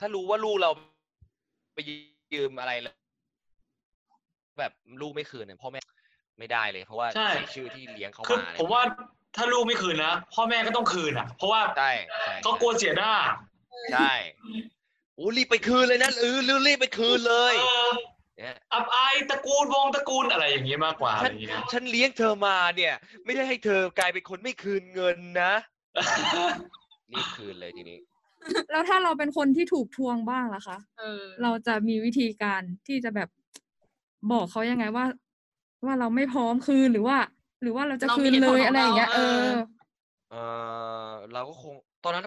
ถ้ารู้ว่าลูกเราไปยืมอะไรแล้วแบบลูกไม่คืนเนี่ยพ่อแม่ ไม่ได้เลย เพราะว่าใช่เสียชื่อที่เลี้ยงเขาคือมาอะไรผมว่าถ้าลูกไม่คืนนะพ่อแม่ก็ต้องคืนอะ เพราะว่าใช่ใช่เขากลัวเสียหน้าใช่โอ้รีบไปคืนเลยนะเออรีบไปคืนเลยเออเนี่ยอับอายตระกูลวงตระกูลอะไรอย่างนี้มากกว่าอะไรฉันอย่างเงี้ย ฉันเลี้ยงเธอมาเนี่ย ไม่ได้ให้เธอกลายเป็นคนไม่คืนเงินนะรีบคืนเลยทีนี้ แล้วถ้าเราเป็นคนที่ถูกทวงบ้างล่ะคะ เออ เราจะมีวิธีการที่จะแบบบอกเขายังไงว่า ว่าเราไม่พร้อมคืนหรือว่า หรือว่าเราจะเราคืมีนเหตุเลผลยของอะไรอย่างเงี้ยเราเอเอออเออเราก็คงตอนนั้น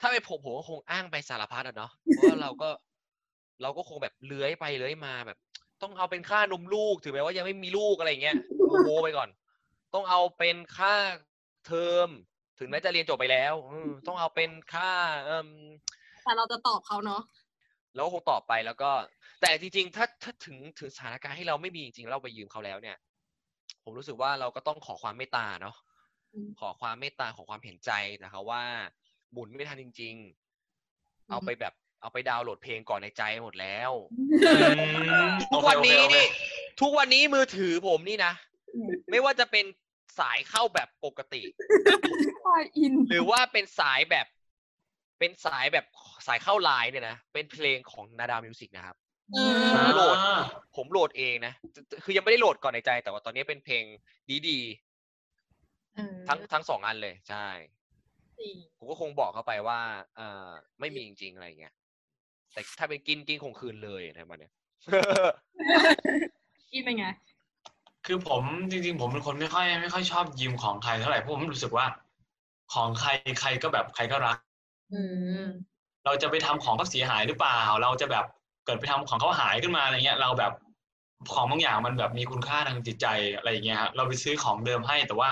ถ้าเป็นผมผมก็คงอ้างไปสารพัดอะเนาะเพราะว่าเราก็เราก็คงแบบเลื้อยไปเลื้อยมาแบบ ต้องเอาเป็นค่านมลูกถึงแม้ว่ายังไม่มีลูกอะไรอย่างเงี้ยโอ้โหไปก่อน ต้องเอาเป็นค่าเทอม ถึงแม้จะเรียนจบไปแล้วอืมต้องเอาเป็นค่าเอ่มแต่เราจะตอบเขาเนาะแล้วก็คงตอบไปแล้วก็ แต่จริงๆ ถ้าถ้าถึงถึงสถานการณ์ที่เราไม่มีจริงๆ เราไปยืมเขาแล้วเนี่ย ผมรู้สึกว่าเราก็ต้องขอความเมตตาเนาะอืมขอความเมตตาขอความเห็นใจนะครับว่าหมุนไม่ทันจริง ๆ เอาไปแบบเอาไปดาวน์โหลดเพลงกอดในใจหมดแล้วทุกวันนี้โอเคโอเคนี่ทุกวันนี้มือถือผมนี่นะไม่ว่าจะเป็นสายเข้าแบบปกติอินหรือว่าเป็นสายแบบ เป็นสายแบบสายเข้าไลน์เนี่ยนะเป็นเพลงของ Nadao Music นะครับเอ ผมอโหลด ผมโหลดเองนะ คือยังไม่ได้โหลดกอดในใจ แต่ว่าตอนนี้เป็นเพลงดีเออๆทั้งทั้งสองอันเลยใช่ผมก็คงบอกเขาไปว่า เอ่อไม่มีจริงๆอะไรอย่างเงี้ยแต่ถ้าเป็นกินกินคงคืนเลยนะมันเนี่ยกินเป็นไงคือผมจริง ๆ ผมเป็นคนไม่ค่อยไม่ค่อยชอบยืมของใครเท่าไหร่เพราะผมรู้สึกว่า ของใครใครก็แบบใครก็รักอืมเราจะไปทำของเขาเสียหายหรือเปล่า เราจะแบบ เกิดไปทำของเขาหายขึ้นมาอะไรเงี้ย เราแบบของบางอย่างมันแบบมีคุณค่าทางจิตใจอะไรอย่างเงี้ยฮะเราไปซื้อของเดิมให้ แต่ว่า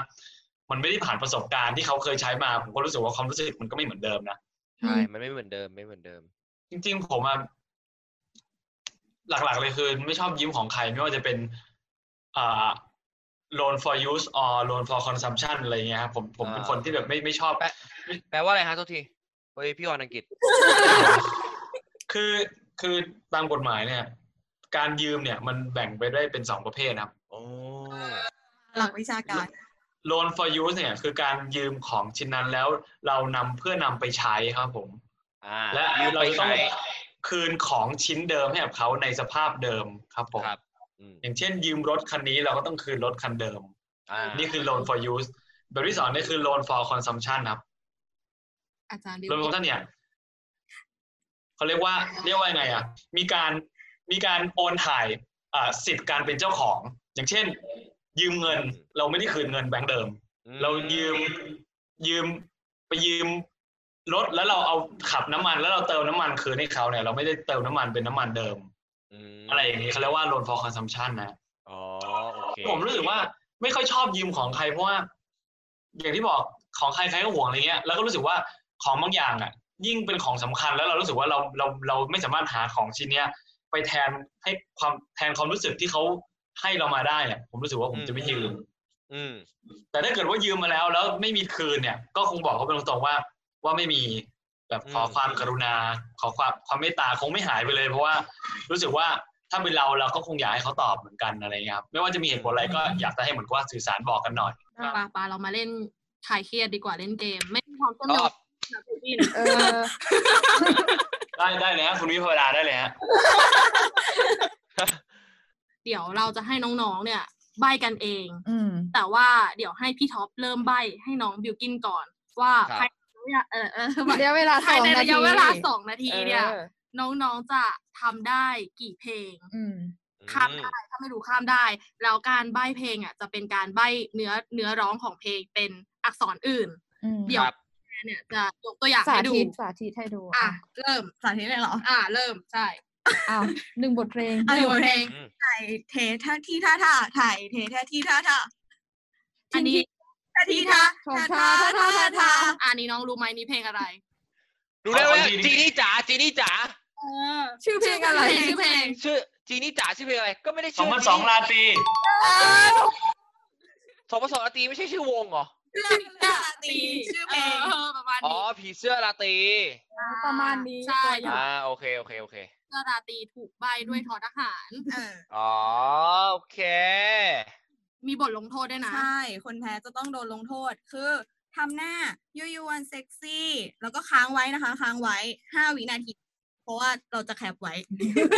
มันไม่ได้ผ่านประสบการณ์ที่เขาเคยใช้มา ผมก็รู้สึกว่าความรู้สึกมันก็ไม่เหมือนเดิมนะใช่มันไม่เหมือนเดิมไม่เหมือนเดิม จริง ๆ ผมอะหลักๆเลยคือไม่ชอบยืมของใครไม่ว่าจะเป็นอ่า loan for use or loan for consumption อะไรเงี้ยครับผมผมเป็นอ่าคนที่แบบไม่ไม่ชอบแปลแปลว่าอะไรฮะทุกทีเฮ้ยพี่ออนอังกฤษ คือ คือตามกฎหมายเนี่ย การยืมเนี่ยมันแบ่งไปได้เป็นสองประเภทนะครับโอ้หลักวิชาการ loan for use เนี่ยคือการยืมของชิ้นนั้นแล้วเรานำเพื่อนำไปใช้ครับผมอ่าและยืมเราไปจะต้องใช้คืนของชิ้นเดิมให้กับเขาในสภาพเดิมครับผมครับอืมอย่างเช่น ยืมรถคันนี้เราก็ต้องคืนรถคันเดิมอ่านี่คือ loan for use แบบที่สองนี่คือ loan for consumption ครับ อาจารย์ดิว loan for consumption เนี่ย เขาเรียกว่าเรียกว่ายังไงอะมีการมีการโอนถ่ายอ่าสิทธิ์การเป็นเจ้าของ อย่างเช่น ยืมเงินเราไม่ได้คืนเงินแบงก์เดิมอืมเรายืมยืมไปยืมรถแล้วเราเอาขับน้ำมัน แล้วเราเติมน้ำมันคืนให้เขาเนี่ย เราไม่ได้เติมน้ำมันเป็นน้ำมันเดิมมอะไรอย่างนี้เขาเรียกว่า loan for consumption นะอ๋อโอเคผมรู้สึกว่าไม่ค่อยชอบยืมของใครเพราะว่า อย่างที่บอกของใครใครก็ห่วงอะไรเงี้ย แล้วก็รู้สึกว่าของบางอย่างอะ ยิ่งเป็นของสำคัญแล้วเรารู้สึกว่าเราเราเราไม่สามารถหาของชิ้นเนี้ยไปแทนให้ความแทนความรู้สึกที่เขาให้เรามาได้อะผมรู้สึกว่าผมจะไม่ยืมอืมแต่ถ้าเกิดว่ายืมมาแล้ว แล้วไม่มีคืนเนี่ย ก็คงบอกเขาไปตรงๆว่า ว่าไม่มีแบบขอความกรุณา ขอความความเมตตาคงไม่หายไปเลย เพราะว่ารู้สึกว่าถ้าเป็นเราเราก็คงอยากให้เขาตอบเหมือนกันอะไรเงี้ยครับไม่ว่าจะมีเหตุผลอะไรก็อยากจะให้เหมือนกับว่าสื่อสารบอกกันหน่อยปาปาเรามาเล่นคลายเครียดดีกว่าเล่นเกม ไม่มีความสตนุอกบ นะพี่บินเออได้ได้เลยฮะคุณวิภาวดาได้เลยฮะเดี๋ยวเราจะให้น้องๆ เนี่ย ใบกันเอง อืม แต่ว่าเดี๋ยวให้พี่ท็อปเริ่มใบให้น้องบิวกินก่อนว่าครับ ภายในระยะเออเออระยะเวลาสภายองในนาระทียะเวลาสองนาทีเนี่ย ออน้องๆจะทำได้กี่เพลง อืม ข้ามได้ถ้าไม่รู้ข้ามได้ แล้วการใบ้เพลงอะจะเป็นการใบ้เนื้อเนื้อร้องของเพลงเป็นอักษรอื่น อืม เดี๋ยวครับ เนี่ยจะยกตัวอย่างให้ดูสาธิตให้ดูอะ เริ่ม สาธิตเลยเหรออะเริ่มใช่อ้าหนึ่งบทเพลงหนึ่งบทเพลง อืถ่ายเทท่าที่ท่าท่าถ่ายเทท่าที่ท่าท่าอันนี้ ท่าที่ท่าท่าท่าท่าท่าท่าอันนี้น้องรู้ไหมนี่เพลงอะไรรู้แล้วจีนี่จ๋าจีนี่จ๋าชื่อเพลงอะไรชื่อเพลง ชื่อจีนี่จ๋าชื่อเพลงอะไรก็ไม่ได้ชื่อสองพันสองราตีสองพันสองราตีไม่ใช่ชื่อวงเหรอ ชื่อราตรีชื่อเพลงเออประมาณอ๋อนี้ผีเสื้อราตรีประมาณนี้ใช่ตัวอย่าง อ่าโอเคโอเคโอเคเสื้อราตรีถูกใบด้วยทอทหาร เอออ๋อโอเค มีบทลงโทษด้วยนะ ใช่คนแพ้จะต้องโดนลงโทษคือทำหน้ายูยูวันเซ็กซี่ แล้วก็ค้างไว้นะคะ ค้างไว้ห้าวินาที เพราะว่าเราจะแคปไว้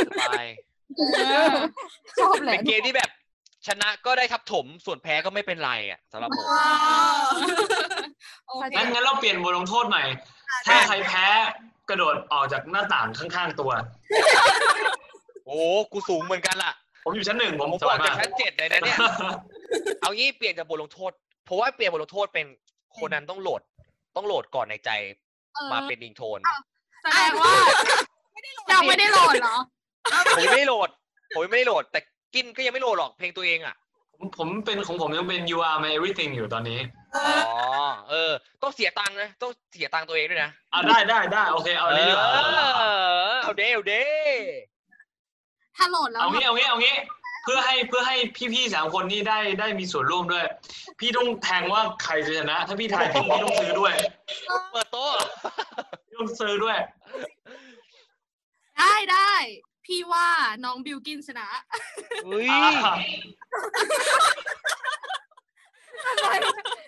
สบายชอบแหเป็ละนเกมที่แบบ ชนะก็ได้ทับถมส่วนแพ้ก็ไม่เป็นไรอะสำหรับผมโอเคงั้นงั้นเราเปลี่ยนบทลงโทษใหม่ ถ้าใครแพ้กระโดดออกจากหน้าต่างข้างๆตัว โอ้กูสูงเหมือนกันล่ะ ผมอยู่ชั้นหนึ่งผมผมสบอบากยจากมากชั้นเจ็ดเลยนะเนี่ย เอางี้เปลี่ยนจากบทลงโทษ เพราะว่าเปลี่ยนบทลงโทษเป็นคนนั้นต้องโหลด ต้องโหลดก่อนในใจเออมาเป็นดิงโทนแสดงว่ายังไม่ได้โหลดเหรอผมยังไม่ได้โหลดผมยังไม่ได้โหลดแต่ กินก็ยังไม่โหลดหรอกเพลงตัวเองอะผมผมเป็นของผมยังเป็น you are my everything อยู่ตอนนี้ อ๋อเออ ต้องเสียตังค์นะ ต้องเสียตังค์ตัวเองด้วยนะอะได้ได้ได้โอเคเอาอันนี้ดีกว่าเออเอาเด้เอาเด้ถ้าโหลดแล้วเอางี้เอางี้เอางี้ เพื่อให้เพื่อให้พี่ๆสามคนนี้ได้ได้มีส่วนร่วมด้วย พี่ต้องแทงว่าใครจะชนะ ถ้าพี่ทายผิดพี่ต้องซื้อด้วยเปิดโต๊ะพี่ต้องซื้อด้วย ได้ได้ พี่ว่าน้องบิวกินชนะอุ้ยอะ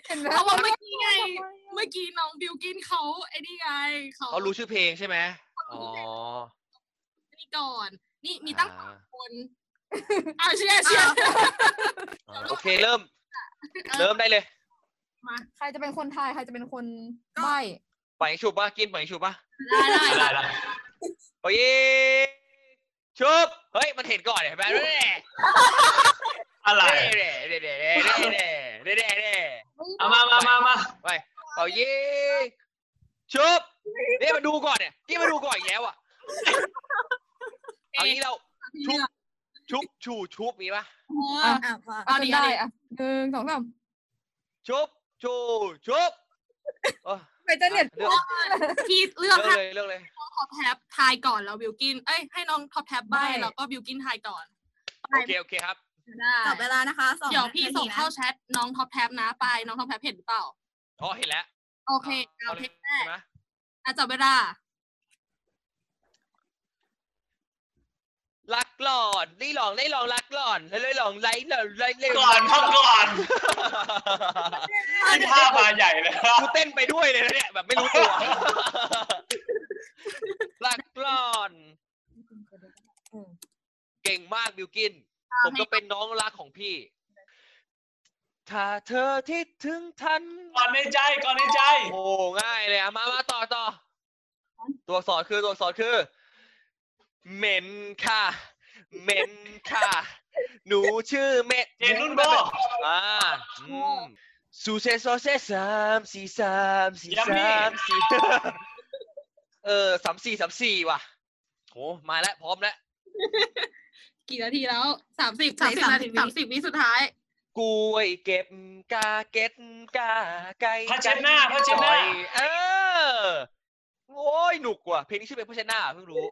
เห็นไหมเพราะว่าเมื่อกี้ไง เมื่อกี้น้องบิวกินเขาไอ้นี่ไงเขาเขารู้ชื่อเพลงใช่ไหมอ๋อนี่ก่อน นี่มีตั้งอ่าคนอ่าเชียร์เชียร์อ่าโอเคเริ่ม เริ่มได้เลยมาใครจะเป็นคนทายใครจะเป็นคนใบปล่อยให้ฉุบป่ะกินปล่อยให้ฉุบป่ะได้ได้ได้ได้ปล่อยยิง ชุบเฮ้ยมันเห็นก่อนเห็นไหมเด้อะไรเด้เด้เด้เด้เด้เด้เด้เอามามามามาไปเอายิงชุบนี่มาดูก่อนเนี่ยนี่มาดูก่อนอีกแล้วอะเอางี้เราชุบชุบชูชุบมีปะอะอะได้อะหนึ่งสองสามชุบชูชุบ ไปจะเน็ตเลือกพี่เลืเลืออกกให้เลยเลือกเลยท็อปแท็บทายก่อนแล้วบิวกิน เอ้ยให้น้องท็อปแท็บใบแล้วก็บิวกินทายก่อนโอเคโอเคครับได้จับเวลานะคะสองเดี๋ยวพี่นาทีส่งนะเข้าแชทน้องท็อปแท็บนะไปน้องท็อปแท็บเห็นหรือเปล่าอ๋อเห็นแล้วโอเคเอาเอาเลเพลยงแรกใช่ไหมอะจับเวลา รัก หลอนได้ลองได้ลองรักหลอนแล้วเลยลองไลค์เลยไลค์เลยก่อนพักก่อนที่ท่ามาใหญ่เลยกูเต้นไปด้วยเลยนะเนี่ยแบบไม่รู้ตัวรักหลอน เก่งมากบิวกิน ผมก็เป็นน้องรักของพี่ ถ้าเธอคิดถึงทันก่อนในใจก่อนในใจ โอ้ง่ายเลยอะมามาต่อต่อตัวอักษรคือตัวอักษรคือเหม็นค่ะ เหม็นค่ะ หนูชื่อเม็ดเจนนุ่นโบอ่าอืมสูเซโซเซสามสี่สามสี่ยัมมี่สามสี่เออสามสี่สามสี่ว่ะโหมาแล้ว พร้อมแล้ว กี่นาทีแล้วสามสิบใช่สามสิบนาที30สามสิบวิสุดท้ายกล้วยเก็บกาเก็ตกาไก่ผ้าเช็ดหน้าผ้าเช็ดหน้าจอยเออโอ้ยหนุกว่ะเพลงนี้ชื่อเพลงผ้าเช็ดหน้าเพิ่งรู้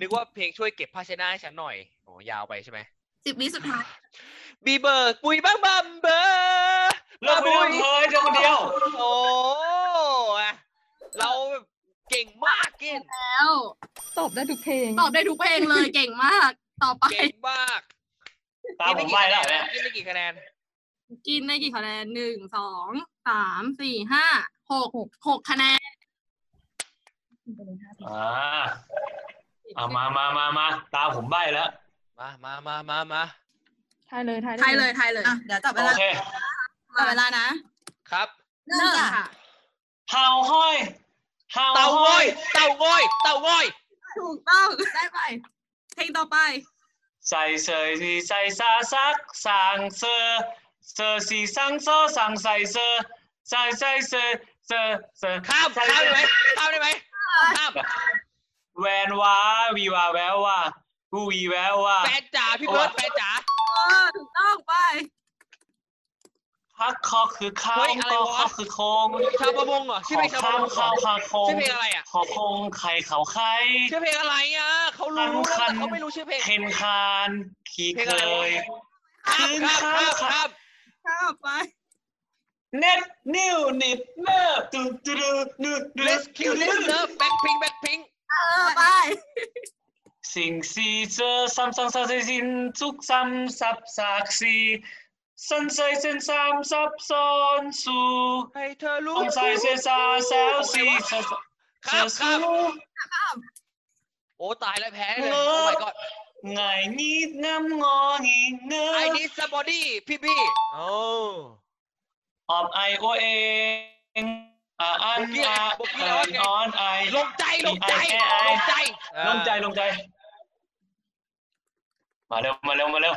นึกว่าเพลงช่วยเก็บผ้าเช็ดหน้าให้ฉันหน่อยโอ้ยาวไปใช่ไหมสิบวิสุดท้ายบีเบิร์กปุยบ้างบัมเบอร์เลิกไม่ต้องเคยเจอคนเดียว โอ้อะเราแบบเก่งมากกินแล้วตอบได้ทุกเพลง ตอบได้ทุกเพลงเลยเก่งมาก ต่อไป เก่งมากตามผมไปแล้วเนี่ยกินได้กี่คะแนน กินได้กี่คะแนนหนึ่งสองสามสี่ห้าหกหกคะแนนอ่าเอามามามามาตามผมใบแล้ว มามามามามาทายเลยทายทายเลยทายเลยอะเดี๋ยวจับเวโอลาเคจับเวลานะครับ เริ่มเริ่มจ้ะค่ะเห่าห้อยเห่าเต่าห้ง้ออยย เต่าง้อยเต่าง้อย ถูกต้อง ได้ไปเพลงต่อไป ใส่เสยที่ใส่ซาซักสั่งเซอเซอสีสังโซสั่งใส่เซอใส่ใส่เซอเซอเซอข้ามใส่ข้ามเซได้อไหมข้ามได้ไหมข้าม แวนวาวีวาแววว่ากูวีแววว่าแฟนจ๋าพี่เบิร์ดแฟนจ๋าเออถูกต้องไปพักคอคือข้าเฮ้วยอะไรก็วะข้อคือโคงชาวประมงเหรอชื่อเพลงชาวประมงเหรข้าอวข้าวโคงชื่อเพลงอะไรอะขอคงไข่เขาไข่ชื่อเพลงอะไรอะเขารู้คัแต่นเขาไม่รู้ชื่อเพลงเคนคานขี่เพลงเคอะไรวะยคข้ามข้ามข้ามข้ามข้ามไปเน็ตนิวนิดเนอร์ตูตูดูดูดู Let's kill this love Blackpink Blackpink เออไป สิ่งสีเจอซ้ำซ้ำซ้ำสิ้นทุกซ้ำซับซากสีสันใสเส้นซ้ำซับซ้อนสู่ให้เธอรู้ต้องใส่เสียซาแซวสีเธอข้ามสู้ข้ามโอ้ตายแล้วแพ้เลยเอโอ้อ my god ไงนิดงามงองีเงอ I need somebody พี่พี่โอ้ ออบไอโอเอง อ่าอันเมื่อกี้อ่าเมื่อกี้เอิเอานไงออนไอลงใจลงใจไอ้ไอ้ลงใจลงใจลงใจ มาเร็วมาเร็วมาเร็ว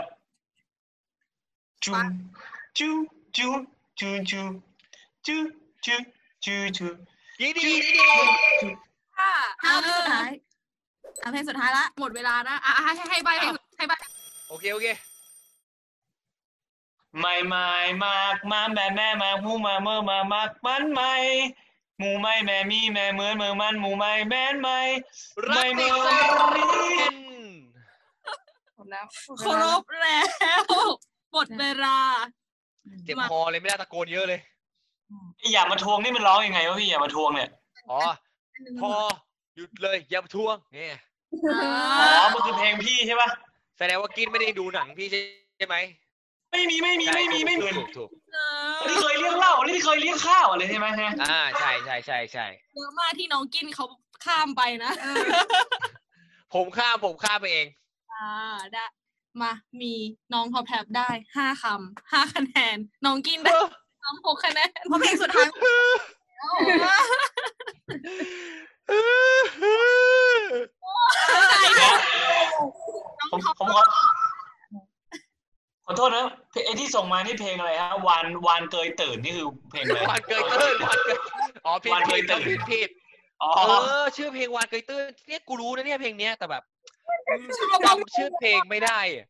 จูจูจูจูจูจูจูจูจูดีดีดีดีค่ะห้าเพลงสุดท้ายอะเพลงสุดท้ายละหมดเวลานะอะให้ให้ใบให้ให้ใบโอเคโอเค ไม่ไม่มากมาแม่แม่มาหูมาเมื่อมามากมันไม่หมูไม่แม่มีแม่เหมือนเมื่อมันหมูไม่แม่นไม่รัไม่กเมื่ติอดแสนหมดแล้วหมดเคเวาลารพแล้วหมดเวลาเจ็บคอเลยไม่ได้ตะโกนเยอะเลยอย่ามาทวงนี่มันร้องยังไงวะพี่อย่ามาทวงเนี่ยอ๋อพอหยุดเลยอย่ามาทวงเนี่ยอ๋อมันคือเพลงพี่ใช่ปะแสดงว่ากินไม่ได้ดูหนังพี่ใช่ไหม ไม่มีไม่มีไม่มีไม่มีถูกถูกเออนี่เคยเลี้ยงเหล้านี่เคยเลี้ยงข้าวอะไรใช่ไหมฮะอ่าใช่ใช่ใช่ใช่เยอะมากที่น้องกินเขาข้ามไปนะ ผมข้ามผมข้ามไปเอง อ่าได้มามีน้องท็อปแท็บได้ห้าคำห้าคะแนน น้องกินได้สามหกคะแนนเพราะเพลงสุดท้ายผมผมขอ ขอโทษนะเพลงไอ้ที่ส่งมานี่เพลงอะไรฮะวานวานเกยตื่นนี่คือเพลงอะไรวานเกยตื้นวานเกยอ๋อผิดวานเกผิยดตื้นผิดผิดอ๋อเออชื่อเพลงวานเกยตื้นเนี่ยกูรู้นะเนี่ยเพลงเนี้ยแต่แบบจำชื่อเพลงไม่ได้อะ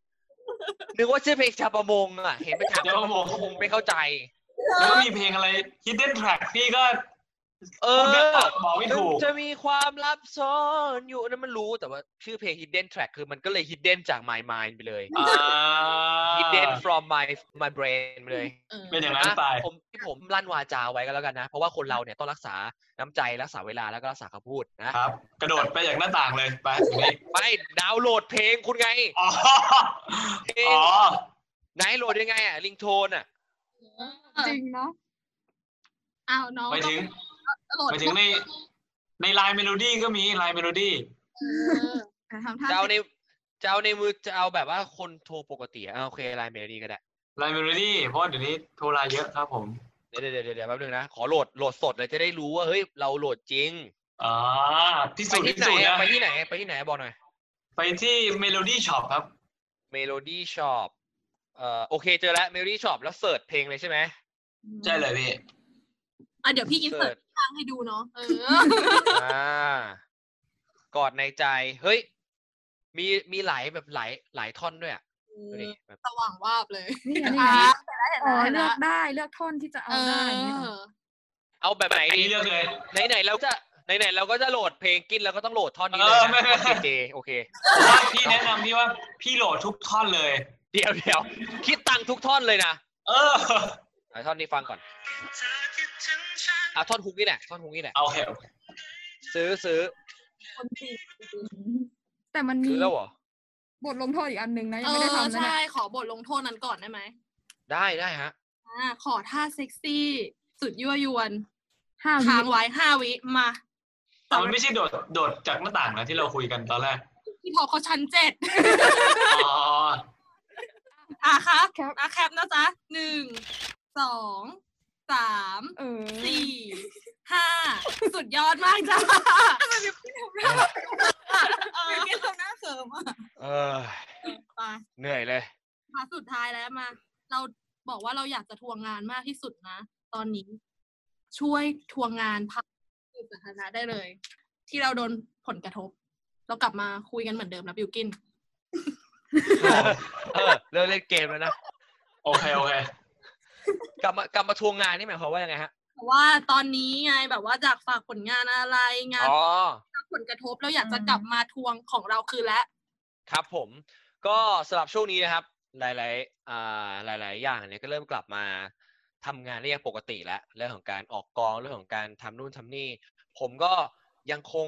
นึกว่าชื่อเพลงชาวประมงอะ เห็นไปถามชาวประมงคงไม่เข้าใจ แล้วก็มีเพลงอะไร Hidden Track พี่ก็ เอพูดไม่อออกบอกไม่ถูกจะมีความลับซ้อนอยู่นั่นมันรู้แต่ว่าชื่อเพลง hidden track คือมันก็เลย hidden จาก my mind ไปเลยอ่า hidden from my my brain ไปเลยเออเป็นอย่างนั้นไปอะผมที่ผมลั่นวาจาไว้ก็แล้วกันนะ เพราะว่าคนเราเนี่ยต้องรักษาน้ำใจรักษาเวลาแล้วก็รักษาคำพูดนะครับ กระโดดไปจากหน้าต่างเลยไปทีนี้ไปดาวน์โหลดเพลงคุณไงอ๋อเพลงอ๋อไหนโหลดยังไงอะลิงโทนอะจริงเนาะอ้าวน้องไปถึงโหลดไปถึงในในไลน์เมโลดี้ก็มีไลน์เมโลดี้เอออะทำท่าจะเอาในจะเอาในมือจะเอาแบบว่าคนโทรปกติอะโอเคไลน์เมลนี่ก็ได้ไลน์เมโลดี้เพราะว่าเดี๋ยวนี้โทรไลน์เยอะครับผมเดี๋ยวเดี๋ยวเดี๋ยวเดี๋ยวแป๊บนึงนะขอโหลดโหลดสดเลยจะได้รู้ว่าเฮ้ยเราโหลดจริงอ่าพิไปสูจน์ที่พิไหนสูจน์อะนะไปที่ไหนไปที่ไหนบอกหน่อยไปที่เมโลดี้ช็อปครับ Melody Shop เอ่อโอเคเจอแล้ว Melody Shop แล้วเสิร์ชเพลงเลยใช่ไหมใช่เลยพี่ อะเดี๋ยวพี่อินเสิร์ตเสิร์ชทางให้ดูเนาะเอออ่ากอดในใจ เฮ้ย มีมีหลายแบบหลายหลายท่อนด้วยอะดูดิแบบสว่างวาบเลยนี่ไงนี่อ่าไงเห็นอ๋แล้วเห็นอเลืแล้อวกได้เลือกท่อนที่จะเอาเอได้อย่างเงี้ยเหรออเอาแบบไหนอันดีนี้เลือกเลยไหนไหนเราจะไหนไหนเราก็จะโหลดเพลงกินเราก็ต้องโหลดท่อนนี้เอเลยอไม่นะไม่ท่อนเจเจโอเคผมว่าพี่แนะนำพี่ว่าพี่โหลดทุกท่อนเลย เดี๋ยวเดี๋ยวคิดตังค์ทุกท่อนเลยนะ เออเอาท่อนนี้ฟังก่อน เอาท่อนฮุกนี่แหละท่อนฮุกนี่แหละเอาโอเคซื้อซื้อแต่มันมีซื้อแล้วเหรอบทลงโทษอีกอันหนึ่งนะเอยังไม่ได้อทำนะใช่เนี่ยขอบทลงโทษนั้นก่อนได้ไหมได้ได้ฮะ อ่าขอท่าเซ็กซี่ สุดยั่วยวนห้าวิค้างไว้ห้าวิมาแต่มันไม่ใช่โดดโดดจากหน้าต่างนะที่เราคุยกันตอนแรกพี่พอเขาชั้นเจ็ด อ๋ออะครับครับ อะแคปนะจ๊ะหนึ่งสอง สามเออสี่ห้าสุดยอดมากจ้าเออพี่ทำหน้าเขิมอะเออไปเหนื่อยเลย มาสุดท้ายแล้วมา เราบอกว่าเราอยากจะทวงงานมากที่สุดนะ ตอนนี้ ช่วยทวงงานพักสาธารณะได้เลย ที่เราโดนผลกระทบ เรากลับมาคุยกันเหมือนเดิมนะบิวกินเออเลิกเล่นเกมแล้วนะ โอเค โอเค กลับมากลับมาทวงงานนี่หมายความว่ายังไงฮะเพราะว่าตอนนี้ไงแบบว่าจากฝากผลงานอะไรงานอ๋อรับผลกระทบเราอยากจะกลับมาทวงของเราคืนแล้วครับผม ก็สำหรับช่วงนี้นะครับ หลายๆอ่าหลาย ๆ อย่างเนี่ยก็เริ่มกลับมาทำงานได้อย่างปกติแล้วเรื่องของการออกกองเรื่องของการทำนู่นทำนี่ ผมก็ยังคง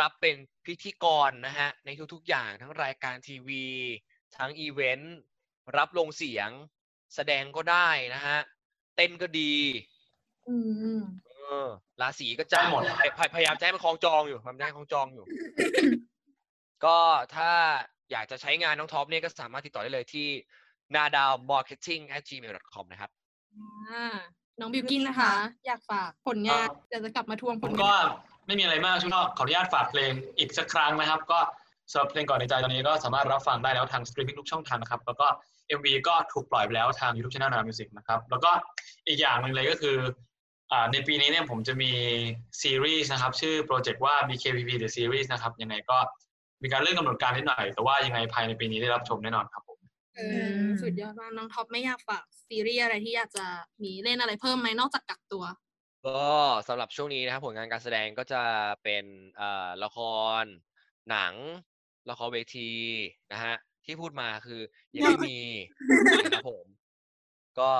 รับเป็นพิธีกรนะฮะในทุกๆอย่างทั้งรายการทีวี ทั้งอีเวนต์รับลงเสียง แสดงก็ได้นะฮะ เต้นก็ดีอืมเออราศีก็จ้างได้หมดพยพยพยายามจะให้มันคล้องจองอยู่พยายามจะให้คล้องจองอยู่ ก็ถ้าอยากจะใช้งานน้องท็อปเนี่ยก็สามารถติดต่อได้เลยที่ nadao marketing at gmail com นะครับอ่าน้องบิวกินนะคะ อยากฝากผลงานครับเดี๋ยวจะกลับมาทวงผผลมงาก็นไม่มีอะไรมากช่วงนอกขออนุญาตฝากเพลงอีกสักครั้งนะครับ ก็สำหรับเพลงกอดในใจตอนนี้ก็สามารถรับฟังได้แล้วทางสตรีมมิ่งทุกช่องทางนะครับ แล้วก็ MV ก็ถูกปล่อยไปแล้วทาง YouTube Channel Nadao Music นะครับ แล้วก็อีกอย่างหนึ่งเลยก็คืออ่าในปีนี้เนี่ยผมจะมีซีรีส์นะครับ ชื่อโปรเจกต์ว่า BKPP The Series นะครับ ยังไงก็มีการเลื่อนกำหนดการนิดหน่อย แต่ว่ายังไงภายในปีนี้ได้รับชมแน่นอนครับผมเออสุดยอดมากน้องท็อปไม่อยากฝากซีรีส์อะไรที่อยากจะมีเล่นอะไรเพิ่มไหมนอกจากกักตัว ก็สำหรับช่วงนี้นะครับผลงานการแสดงก็จะเป็นเอ่อละคร หนังละครเวทีนะฮะ ที่พูดมาคือยังไม่มีนะครับผม ก็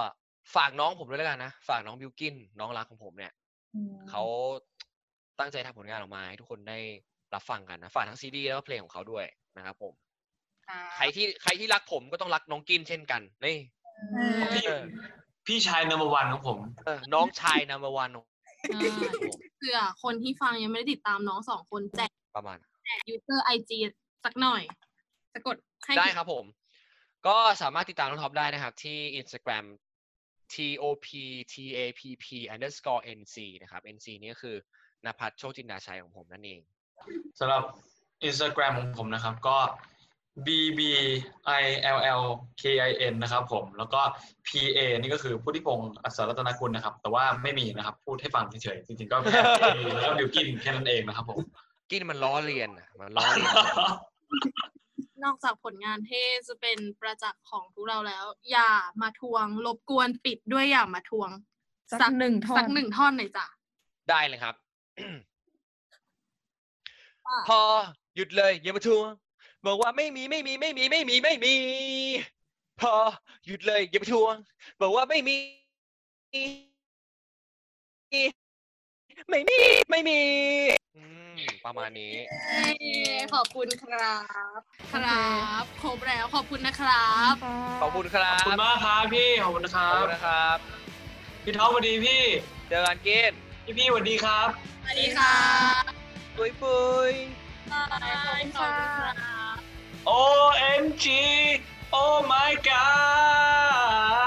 ฝากน้องผมด้วยแล้วกันนะ ฝากน้องบิวกินน้องรักของผมเนี่ยเขาตั้งใจทำผลงานออกมาให้ทุกคนได้รับฟังกันนะฝากทั้งซีดีแล้วก็เพลงของเขาด้วยนะครับผมใครที่ใครที่รักผมก็ต้องรักน้องกินเช่นกันนี่พี่เออพี่ชายนัมเบอร์วันของผมเออน้องชายนัมเบอร์วันอ่าเผื่อคนที่ฟังยังไม่ได้ติดตามน้องสองคนแจกประมาณแจก user IG สักหน่อย จะกดให้ได้ครัครับผม ก็สามารถติดตามน้องท็อปได้นะครับ ที่ Instagram top tapp underscore nc นะครับ nc นี่ก็คือนภัทรโชคจินดาชัยของผมนั่นเองสำหรับ Instagram ของผมนะครับก็ b b i l l k i n นะครับผมแล้วก็ p a นี่ก็คือพุทธิพงศ์อัศรัตนกุลนะครับ แต่ว่าไม่มีนะครับพูดให้ฟังเฉยๆจริงๆก็แค่มีแล้วก็บิวกินแค่นั้นเองนะครับผมกินมันล้อเลียนอะมันล้อเลียน นอกจากผลงานที่จะเป็นประจักษ์ของพวกเราแล้ว อย่ามาทวงรบกวนปิดด้วยอย่ามาทวง สักหนึ่งท่อนสักหนึ่งท่อนหน่อยจ้ะได้เลยครับว่าพอหยุดเลยอย่ามาทวงบอกว่าไม่มีไม่มีไม่มีไม่มีไม่มี พอหยุดเลยอย่ามาทวง บอกว่าไม่มี ไม่มี ไม่มี อืมประมาณนี้ ขอบคุณครับ ครับ ครบแล้วขอบคุณนะครับ ขอบคุณครับขอบคุณมากครับพี่ ขอบคุณนะครับขอบคุณนะครับ พี่ท้อปสวัสดีพี่ เจอกันเกนพี่พี่สวัสดีครับ สวัสดีค่บปุยปุยขอบคุณค่ะ O M G Oh my God